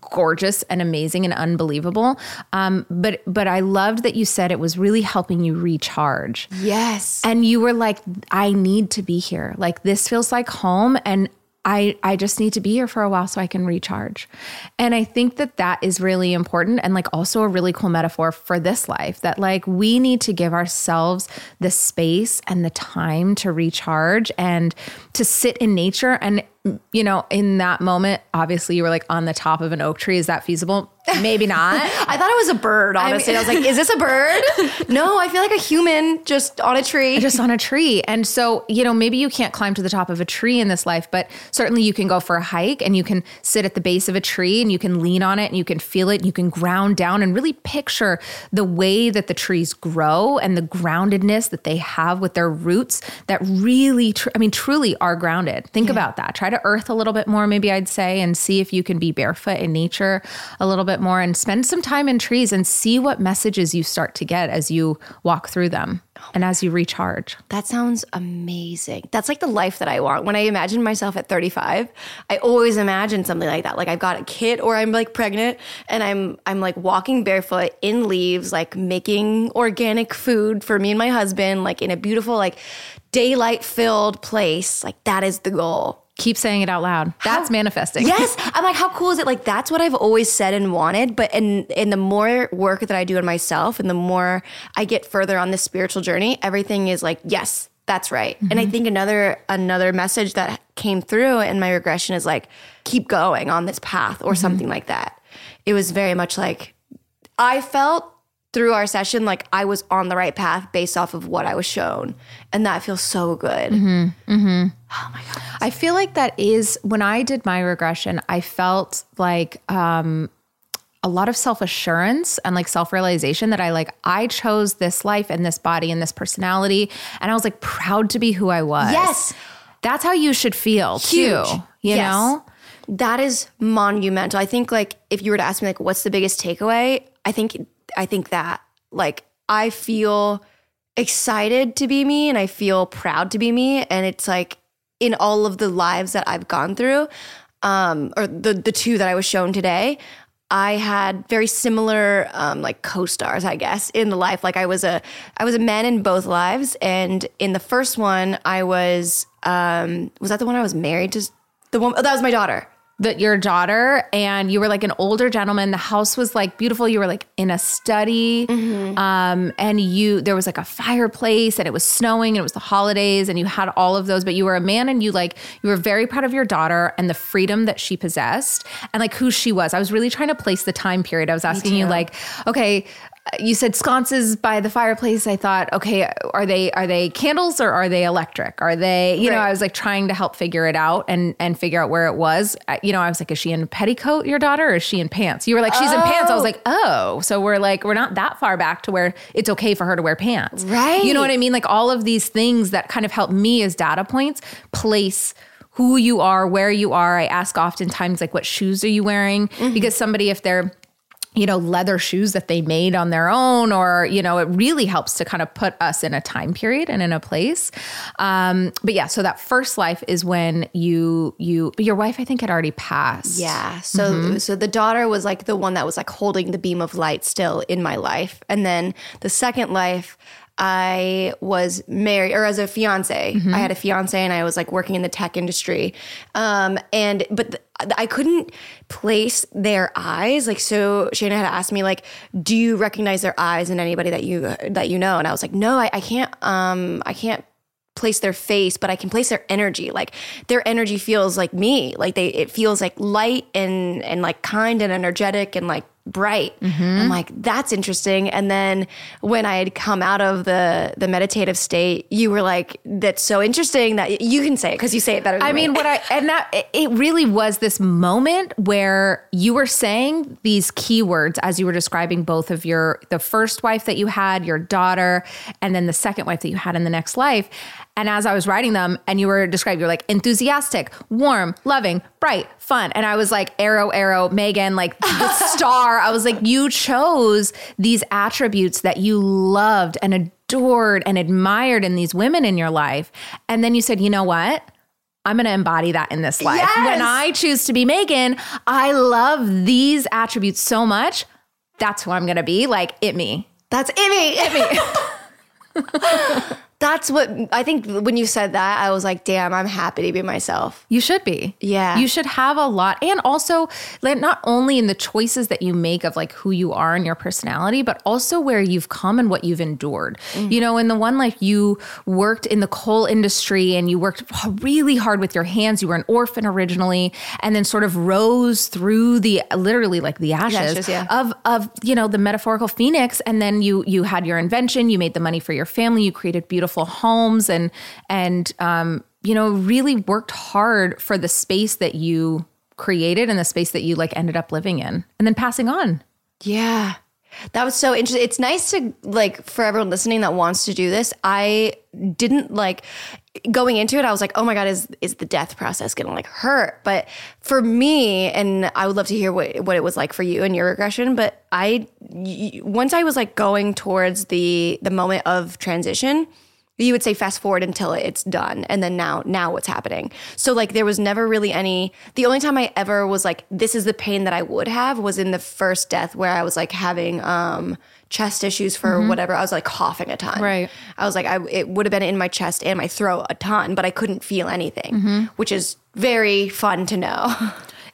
gorgeous and amazing and unbelievable. Um, but but I loved that you said it was really helping you recharge. Yes. And you were like, I need to be here. Like this feels like home and I I just need to be here for a while so I can recharge. And I think that that is really important and like also a really cool metaphor for this life that like we need to give ourselves the space and the time to recharge and to sit in nature and you know, in that moment, obviously you were like on the top of an oak tree. Is that feasible? Maybe not. I thought it was a bird, honestly. I, was like, is this a bird? no, I feel like a human just on a tree. just on a tree. And so, you know, maybe you can't climb to the top of a tree in this life, but certainly you can go for a hike and you can sit at the base of a tree and you can lean on it and you can feel it. And you can ground down and really picture the way that the trees grow and the groundedness that they have with their roots that really, tr- I mean, truly are grounded. Think about that. Try to earth a little bit more, maybe I'd say, and see if you can be barefoot in nature a little bit more and spend some time in trees and see what messages you start to get as you walk through them and as you recharge. That sounds amazing. That's like the life that I want. When I imagine myself at 35, I always imagine something like that. Like I've got a kid or I'm like pregnant and I'm I'm like walking barefoot in leaves, like making organic food for me and my husband, like in a beautiful like daylight filled place. Like that is the goal. Keep saying it out loud. That's manifesting. Yes. I'm like, how cool is it? Like that's what I've always said and wanted. But and and the more work that I do on myself and the more I get further on this spiritual journey, everything is like, yes, that's right. And I mm-hmm. think another another message that came through in my regression is like, keep going on this path or mm-hmm. something like that. It was very much like I felt through our session like I was on the right path based off of what I was shown. And that feels so good. Mm-hmm. Oh my gosh. I feel like that is when I did my regression, I felt like um a lot of self-assurance and like self-realization that I like I chose this life and this body and this personality and I was like proud to be who I was. Yes. That's how you should feel too, Huge. you Yes. know? That is monumental. I think like if you were to ask me like what's the biggest takeaway, I think I think that like I feel excited to be me and I feel proud to be me and it's like in all of the lives that I've gone through um or the the two that I was shown today, I had very similar um, like co-stars, I guess, in the life. Like I was a I was a man in both lives, and in the first one, I was um, was that the one I was married to? The one oh, that was my daughter. That your daughter and you were like an older gentleman. The house was like beautiful. You were like in a study. Um, and you there was like a fireplace and it was snowing and it was the holidays and you had all of those, but you were a man and you like you were very proud of your daughter and the freedom that she possessed and like who she was. I was really trying to place the time period. I was asking you like, okay, you said sconces by the fireplace. I thought, okay, are they are they candles or are they electric? Are they, you know, I was like trying to help figure it out and and figure out where it was. You know, I was like, is she in petticoat, your daughter, or is she in pants? You were like, she's in pants. I was oh. like, oh, so we're like, we're not that far back to where it's okay for her to wear pants, Right. You know what I mean? Like all of these things that kind of help me as data points place who you are, where you are. I ask oftentimes like, what shoes are you wearing? Mm-hmm. Because somebody, if they're you know, leather shoes that they made on their own, or, you know, it really helps to kind of put us in a time period and in a place. Um, but yeah, so that first life is when you, you, your wife, I think had already passed. Yeah. So so the daughter was like the one that was like holding the beam of light still in my life. And then the second life I was married or as a fiance. I had a fiance and I was like working in the tech industry. Um and but th- I couldn't place their eyes. Like so Shana had asked me like, "Do you recognize their eyes in anybody that you that you know?" And I was like, "No, I, I can't um I can't place their face, but I can place their energy. Like their energy feels like me. Like they it feels like light and and like kind and energetic and like bright. I'm mm-hmm. like, that's interesting. And then when I had come out of the the meditative state, you were like, that's so interesting that you can say it because you say it better than I mean, me. what I and that it really was this moment where you were saying these keywords as you were describing both of your the first wife that you had, your daughter, and then the second wife that you had in the next life. And as I was writing them, and you were describing, you're like enthusiastic, warm, loving, bright, fun, and I was like arrow, arrow, Megan, like the star. I was like, you chose these attributes that you loved and adored and admired in these women in your life, and then you said, you know what? I'm going to embody that in this life. Yes. When I choose to be Megan, I love these attributes so much. That's who I'm going to be. Like, it me. that's it me. It Ivy. that's what I think when you said that, I was like, damn, I'm happy to be myself. You should be. Yeah. You should have a lot. And also, like, not only in the choices that you make of like who you are and your personality, but also where you've come and what you've endured. Mm-hmm. You know, in the one life, you worked in the coal industry and you worked really hard with your hands. You were an orphan originally, and then sort of rose through the literally like the ashes, ashes, yeah. of of you know the metaphorical phoenix. And then you you had your invention. You made the money for your family. You created beautiful homes and and um, you know really worked hard for the space that you created and the space that you like ended up living in and then passing on Yeah. That was so interesting. It's nice to like for everyone listening that wants to do this. I didn't like going into it. I was like, "Oh my god, is is the death process going to like hurt?" But for me, and I would love to hear what what it was like for you and your regression. But I once I was like going towards the the moment of transition, you would say fast forward until it's done and then now now what's happening so like there was never really any the only time i ever was like this is the pain that i would have was in the first death where i was like having um chest issues for whatever i was like coughing a ton Right. i was like I, it would have been in my chest and my throat a ton but i couldn't feel anything which is very fun to know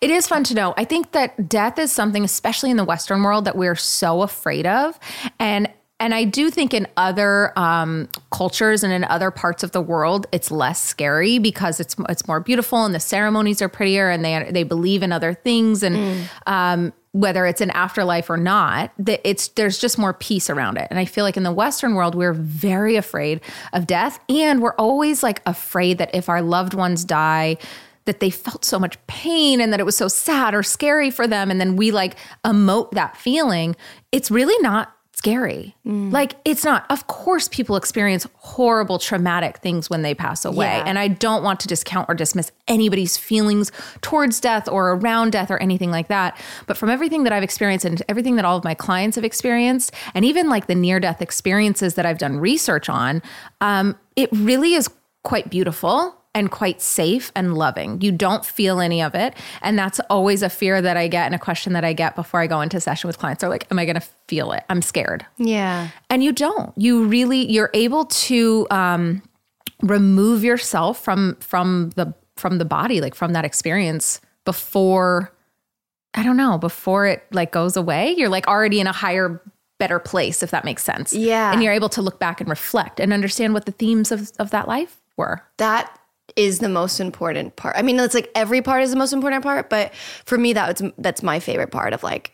It is fun to know. I think that death is something, especially in the Western world, that we're so afraid of. And and I do think in other um, cultures and in other parts of the world, it's less scary because it's it's more beautiful and the ceremonies are prettier and they they believe in other things. And um, whether it's an afterlife or not, that it's there's just more peace around it. And I feel like in the Western world, we're very afraid of death, and we're always like afraid that if our loved ones die that they felt so much pain and that it was so sad or scary for them. And then we like emote that feeling. It's really not scary. Like it's not of course people experience horrible traumatic things when they pass away Yeah. and i don't want to discount or dismiss anybody's feelings towards death or around death or anything like that. But from everything that i've experienced and everything that all of my clients have experienced and even like the near death experiences that i've done research on um, it really is quite beautiful and quite safe and loving. You don't feel any of it. And that's always a fear that I get and a question that I get before I go into session with clients. They're like, Am I going to feel it? I'm scared. yeah And you don't. You really, you're able to um, remove yourself from from the from the body, like from that experience before I don't know, before it like goes away. You're like already in a higher better place if that makes sense. Yeah. And you're able to look back and reflect and understand what the themes of, of that life were. that is the most important part. I mean, it's like every part is the most important part, but for me, that's that's my favorite part of like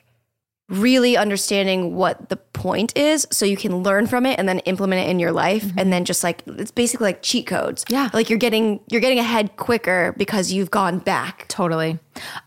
really understanding what the point is, so you can learn from it and then implement it in your life, mm-hmm. and then just like it's basically like cheat codes. Yeah. like you're getting you're getting ahead quicker because you've gone back. Totally.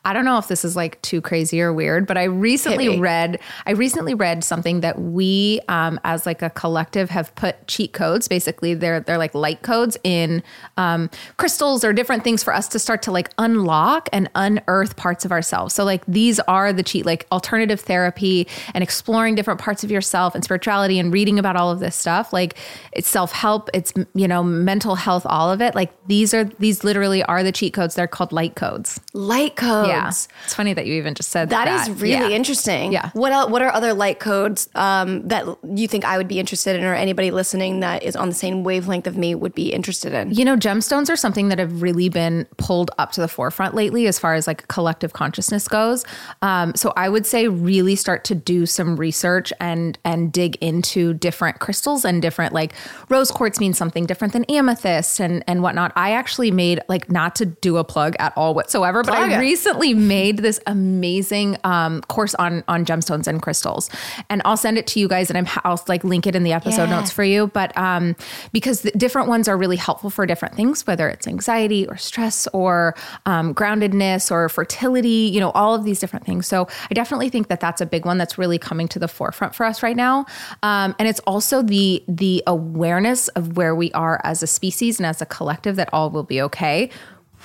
I don't know if this is like too crazy or weird, but I recently read I recently read something that we um, as like a collective have put cheat codes. Basically, they're they're like light codes in um, crystals or different things for us to start to like unlock and unearth parts of ourselves. So like these are the cheat like alternative therapy and exploring different parts of yourself and spirituality and reading about all of this stuff. Like it's self help, it's you know mental health, all of it. Like these are these literally are the cheat codes. They're called light codes. Light codes. Yeah, it's funny that you even just said That that. is really Yeah. interesting. Yeah. What el- What are other light codes um, that you think I would be interested in, or anybody listening that is on the same wavelength of me would be interested in? You know, gemstones are something that have really been pulled up to the forefront lately as far as like collective consciousness goes. Um, so I would say really start to do some research and and dig into different crystals and different like rose quartz means something different than amethyst and and whatnot. I actually made like not to do a plug at all whatsoever, but Plug I it. Recently made this amazing um, course on on gemstones and crystals, and I'll send it to you guys, and I'm I'll like link it in the episode Yeah. notes for you. But um, because the different ones are really helpful for different things, whether it's anxiety or stress or um, groundedness or fertility, you know, all of these different things. So I definitely think that that's a big one that's really coming to the forefront for us right now. Um, and it's also the the awareness of where we are as a species and as a collective that all will be okay.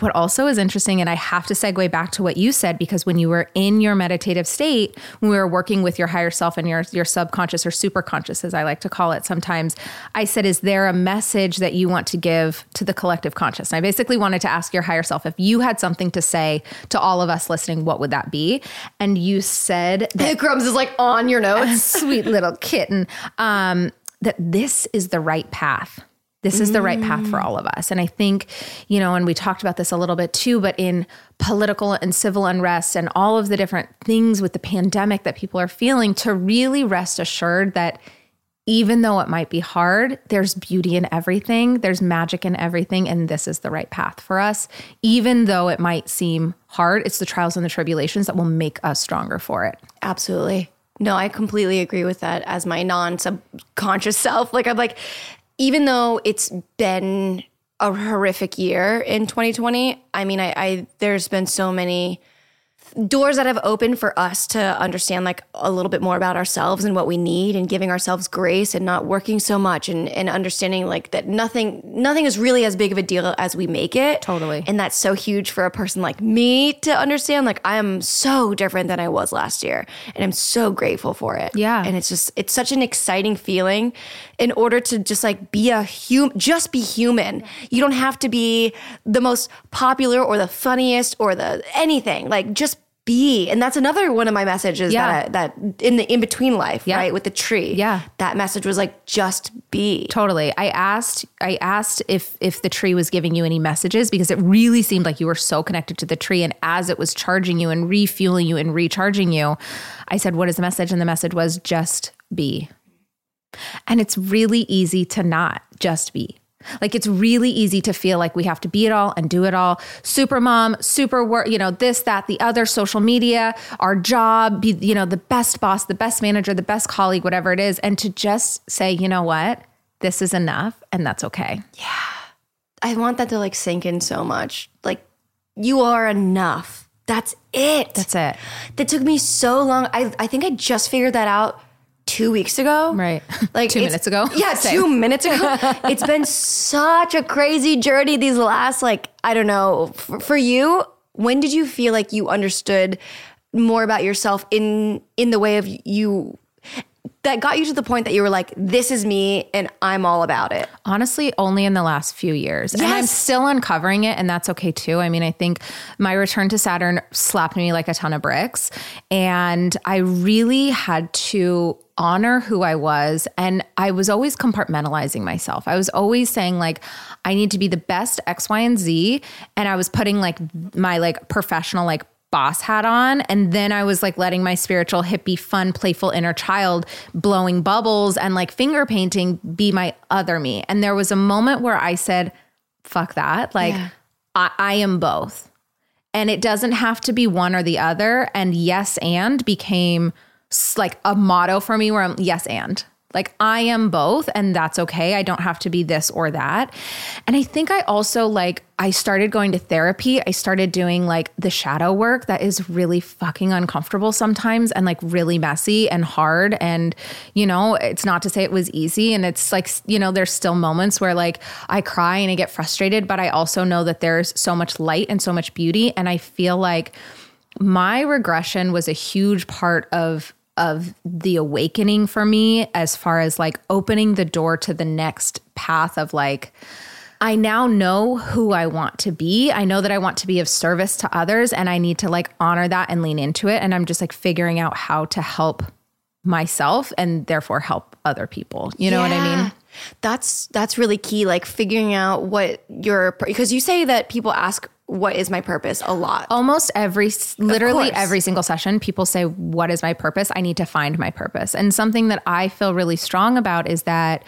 What also is interesting, and I have to segue back to what you said, because when you were in your meditative state, when we were working with your higher self and your, your subconscious or superconscious, as I like to call it sometimes, I said, Is there a message that you want to give to the collective conscious? And I basically wanted to ask your higher self if you had something to say to all of us listening, what would that be? And you said that Crumbs is like on your notes. sweet little kitten, um, that this is the right path. This is the right path for mm. all of us. And I think, you know, and we talked about this a little bit too, but in political and civil unrest and all of the different things with the pandemic that people are feeling, to really rest assured that even though it might be hard, there's beauty in everything, there's magic in everything, and this is the right path for us. Even though it might seem hard, it's the trials and the tribulations that will make us stronger for it. Absolutely. No, I completely agree with that as my non subconscious self. Like, I'm like, even though it's been a horrific year in 2020, I mean, I, I there's been so many doors that have opened for us to understand like a little bit more about ourselves and what we need and giving ourselves grace and not working so much and, and understanding like that nothing nothing is really as big of a deal as we make it Totally. and that's so huge for a person like me to understand like i am so different than i was last year and i'm so grateful for it Yeah. and it's just it's such an exciting feeling in order to just like be a human just be human you don't have to be the most popular or the funniest or the anything like just be and that's another one of my messages Yeah. that that in the in between life Yeah. right with the tree Yeah. that message was like just be Totally. I asked I asked if if the tree was giving you any messages because it really seemed like you were so connected to the tree and as it was charging you and refueling you and recharging you, I said what is the message and the message was just be. And it's really easy to not just be. Like it's really easy to feel like we have to be it all and do it all. Super mom, super work, you know, this, that, the other, social media, our job, be, you know, the best boss, the best manager, the best colleague, whatever it is. And to just say, you know what, this is enough and that's okay. Yeah. I want that to like sink in so much. Like, you are enough. That's it. That's it. that took me so long. I I think I just figured that out two weeks ago. Right. Like Two minutes ago? Yeah, Same. two minutes ago. it's been such a crazy journey these last like I don't know for, for you. When did you feel like you understood more about yourself in in the way of you that got you to the point that you were like, this is me and I'm all about it. Honestly, only in the last few years. And I'm still uncovering it, and that's okay too. I mean, I think my return to Saturn slapped me like a ton of bricks. And I really had to honor who I was. And I was always compartmentalizing myself. I was always saying, like, I need to be the best X, Y, and Z. And I was putting like my like professional, like, boss hat on and then I was like letting my spiritual hippie fun playful inner child blowing bubbles and like finger painting be my other me and there was a moment where I said fuck that like Yeah. I, I am both and it doesn't have to be one or the other and yes and became like a motto for me where I'm yes and Like I am both and that's okay. I don't have to be this or that. And I think I also like I started going to therapy. I started doing like the shadow work that is really fucking uncomfortable sometimes and like really messy and hard and you know, it's not to say it was easy and it's like you know, there's still moments where like I cry and I get frustrated, but I also know that there's so much light and so much beauty and I feel like my regression was a huge part of of the awakening for me as far as like opening the door to the next path of like I now know who I want to be. I know that I want to be of service to others and I need to like honor that and lean into it and I'm just like figuring out how to help myself and therefore help other people. You know what I mean? That's that's really key. Like figuring out what your because you say that people ask what is my purpose a lot. almost every literally every single session people say what is my purpose i need to find my purpose and something that i feel really strong about is that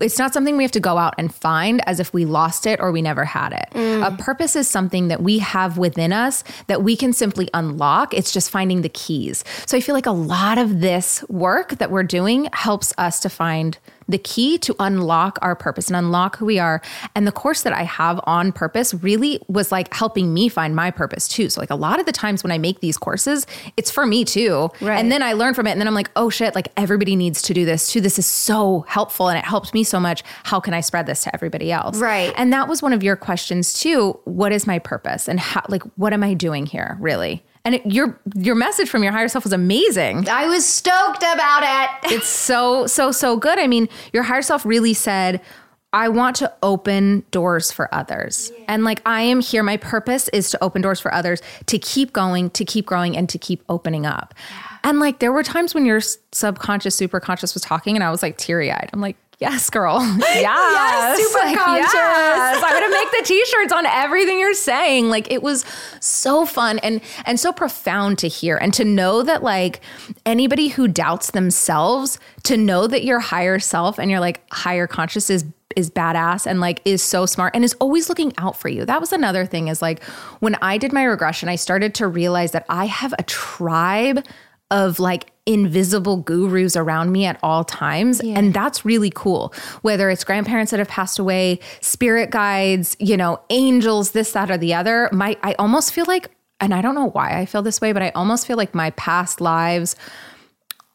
it's not something we have to go out and find as if we lost it or we never had it. Mm. A purpose is something that we have within us that we can simply unlock. It's just finding the keys. So I feel like a lot of this work that we're doing helps us to find the key to unlock our purpose and unlock who we are. And the course that I have on purpose really was like helping me find my purpose too. So like a lot of the times when I make these courses, it's for me too. Right. And then I learn from it and then I'm like, oh shit, like everybody needs to do this too. This is so helpful and it helped me so much. How can I spread this to everybody else? Right. And that was one of your questions too. What is my purpose? And how like what am I doing here really? And it, your your message from your higher self was amazing. I was stoked about it. It's so so so good. I mean, your higher self really said I want to open doors for others. And like I am here my purpose is to open doors for others, to keep going, to keep growing and to keep opening up. And like there were times when your subconscious superconscious was talking and I was like teary-eyed. I'm like Yes, girl. Yes. superconscious. yes. I'm gonna make the t-shirts on everything you're saying. Like it was so fun and and so profound to hear and to know that like anybody who doubts themselves, to know that your higher self and your like higher conscious is is badass and like is so smart and is always looking out for you. That was another thing is like when I did my regression, I started to realize that I have a tribe of like invisible gurus around me at all times. And that's really cool. Whether it's grandparents that have passed away, spirit guides, you know, angels, this, that, or the other. My I almost feel like, and I don't know why I feel this way, but I almost feel like my past lives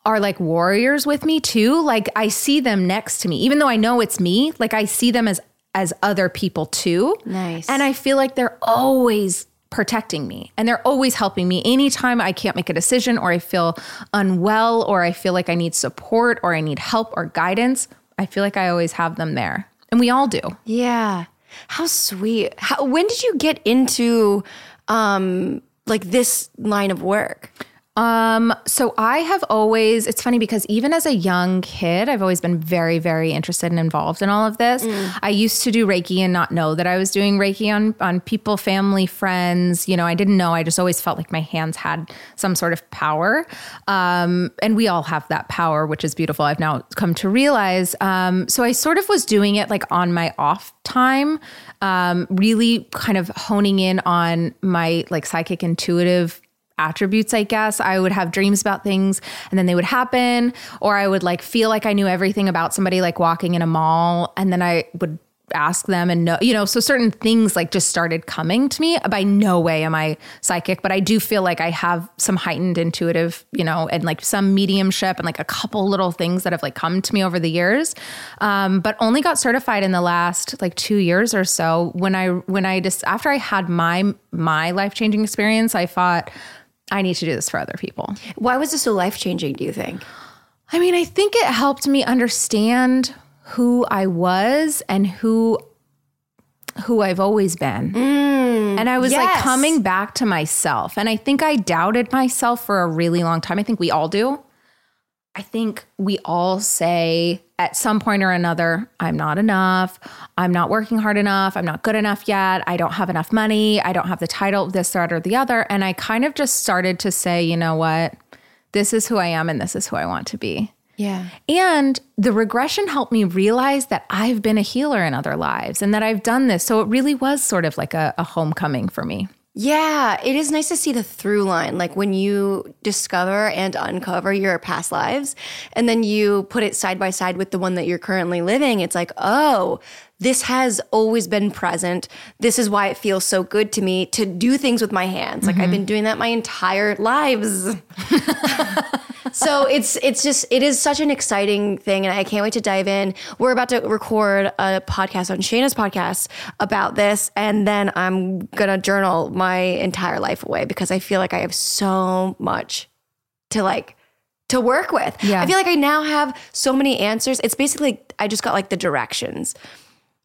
are like warriors with me too. Like I see them next to me, even though I know it's me, like I see them as as other people too. Nice. And I feel like they're always protecting me and they're always helping me anytime I can't make a decision or I feel unwell or I feel like I need support or I need help or guidance. I feel like I always have them there. And we all do. Yeah. How sweet. How, when did you get into um like this line of work? Um, so I have always, it's funny because even as a young kid, I've always been very, very interested and involved in all of this. I used to do Reiki and not know that I was doing Reiki on, on people, family, friends. You know, I didn't know. I just always felt like my hands had some sort of power. Um, and we all have that power, which is beautiful. I've now come to realize. Um, so I sort of was doing it like on my off time, um, really kind of honing in on my like psychic intuitive attributes, I guess. I would have dreams about things and then they would happen, or I would like feel like I knew everything about somebody, like walking in a mall, and then I would ask them and know, you know, so certain things like just started coming to me. By no way am I psychic, but I do feel like I have some heightened intuitive, you know, and like some mediumship and like a couple little things that have like come to me over the years. Um, but only got certified in the last like two years or so. When I when I just after I had my my life changing experience, I thought I need to do this for other people. Why was this so life changing, do you think? I mean, I think it helped me understand who I was and who who I've always been. Mm, and I was like coming back to myself. And I think I doubted myself for a really long time. I think we all do. I think we all say at some point or another, I'm not enough. I'm not working hard enough. I'm not good enough yet. I don't have enough money. I don't have the title, this, that, or the other. And I kind of just started to say, you know what? This is who I am and this is who I want to be. Yeah. And the regression helped me realize that I've been a healer in other lives and that I've done this. So it really was sort of like a, a homecoming for me. Yeah, it is nice to see the through line. Like when you discover and uncover your past lives, and then you put it side by side with the one that you're currently living, it's like, oh, this has always been present. This is why it feels so good to me to do things with my hands. Like I've mm-hmm. been doing that my entire lives. so it's it's just it is such an exciting thing and I can't wait to dive in. We're about to record a podcast on Shana's podcast about this and then I'm to journal my entire life away because I feel like I have so much to like to work with. Yeah. I feel like I now have so many answers. It's basically I just got like the directions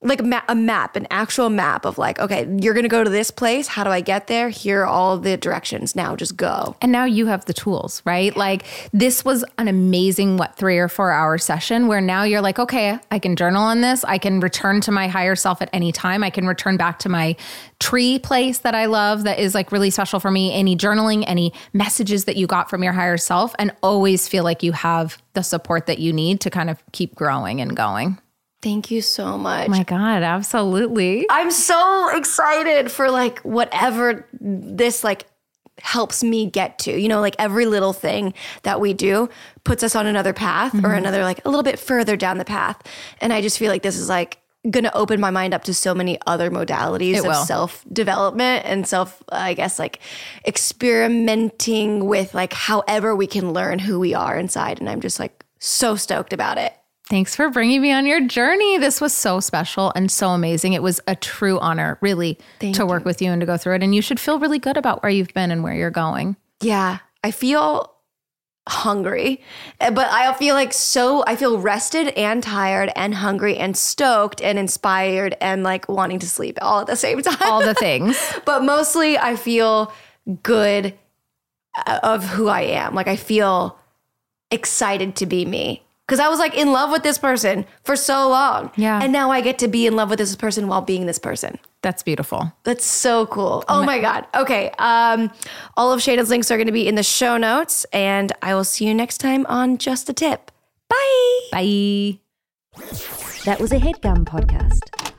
like a, ma- a map, an actual map of like, okay, you're gonna go to this place. How do I get there? Here are all the directions. Now just go. And now you have the tools, right? Like this was an amazing, what, three or four hour session where now you're like, okay, I can journal on this. I can return to my higher self at any time. I can return back to my tree place that I love that is like really special for me. Any journaling, any messages that you got from your higher self, and always feel like you have the support that you need to kind of keep growing and going. Thank you so much. My God, absolutely. I'm so excited for like whatever this like helps me get to. You know, like every little thing that we do puts us on another path or mm-hmm. another like a little bit further down the path. And I just feel like this is like going to open my mind up to so many other modalities It of self development and self I guess like experimenting with like however we can learn who we are inside and I'm just like so stoked about it. Thanks for bringing me on your journey. This was so special and so amazing. It was a true honor, really, to work with you and to go through it. And you should feel really good about where you've been and where you're going. Yeah, I feel hungry, eh, but I feel like so, I feel rested and tired and hungry and stoked and inspired and like wanting to sleep all at the same time. All the things. but mostly I feel good uh, of who I am. Like I feel excited to be me. Cause I was like in love with this person for so long. Yeah. And now I get to be in love with this person while being this person. That's beautiful. That's so cool. Oh my God. Okay. Um, all of Shana's links are going to be in the show notes, and I will see you next time on Just a Tip. Bye. Bye. That was a HeadGum podcast.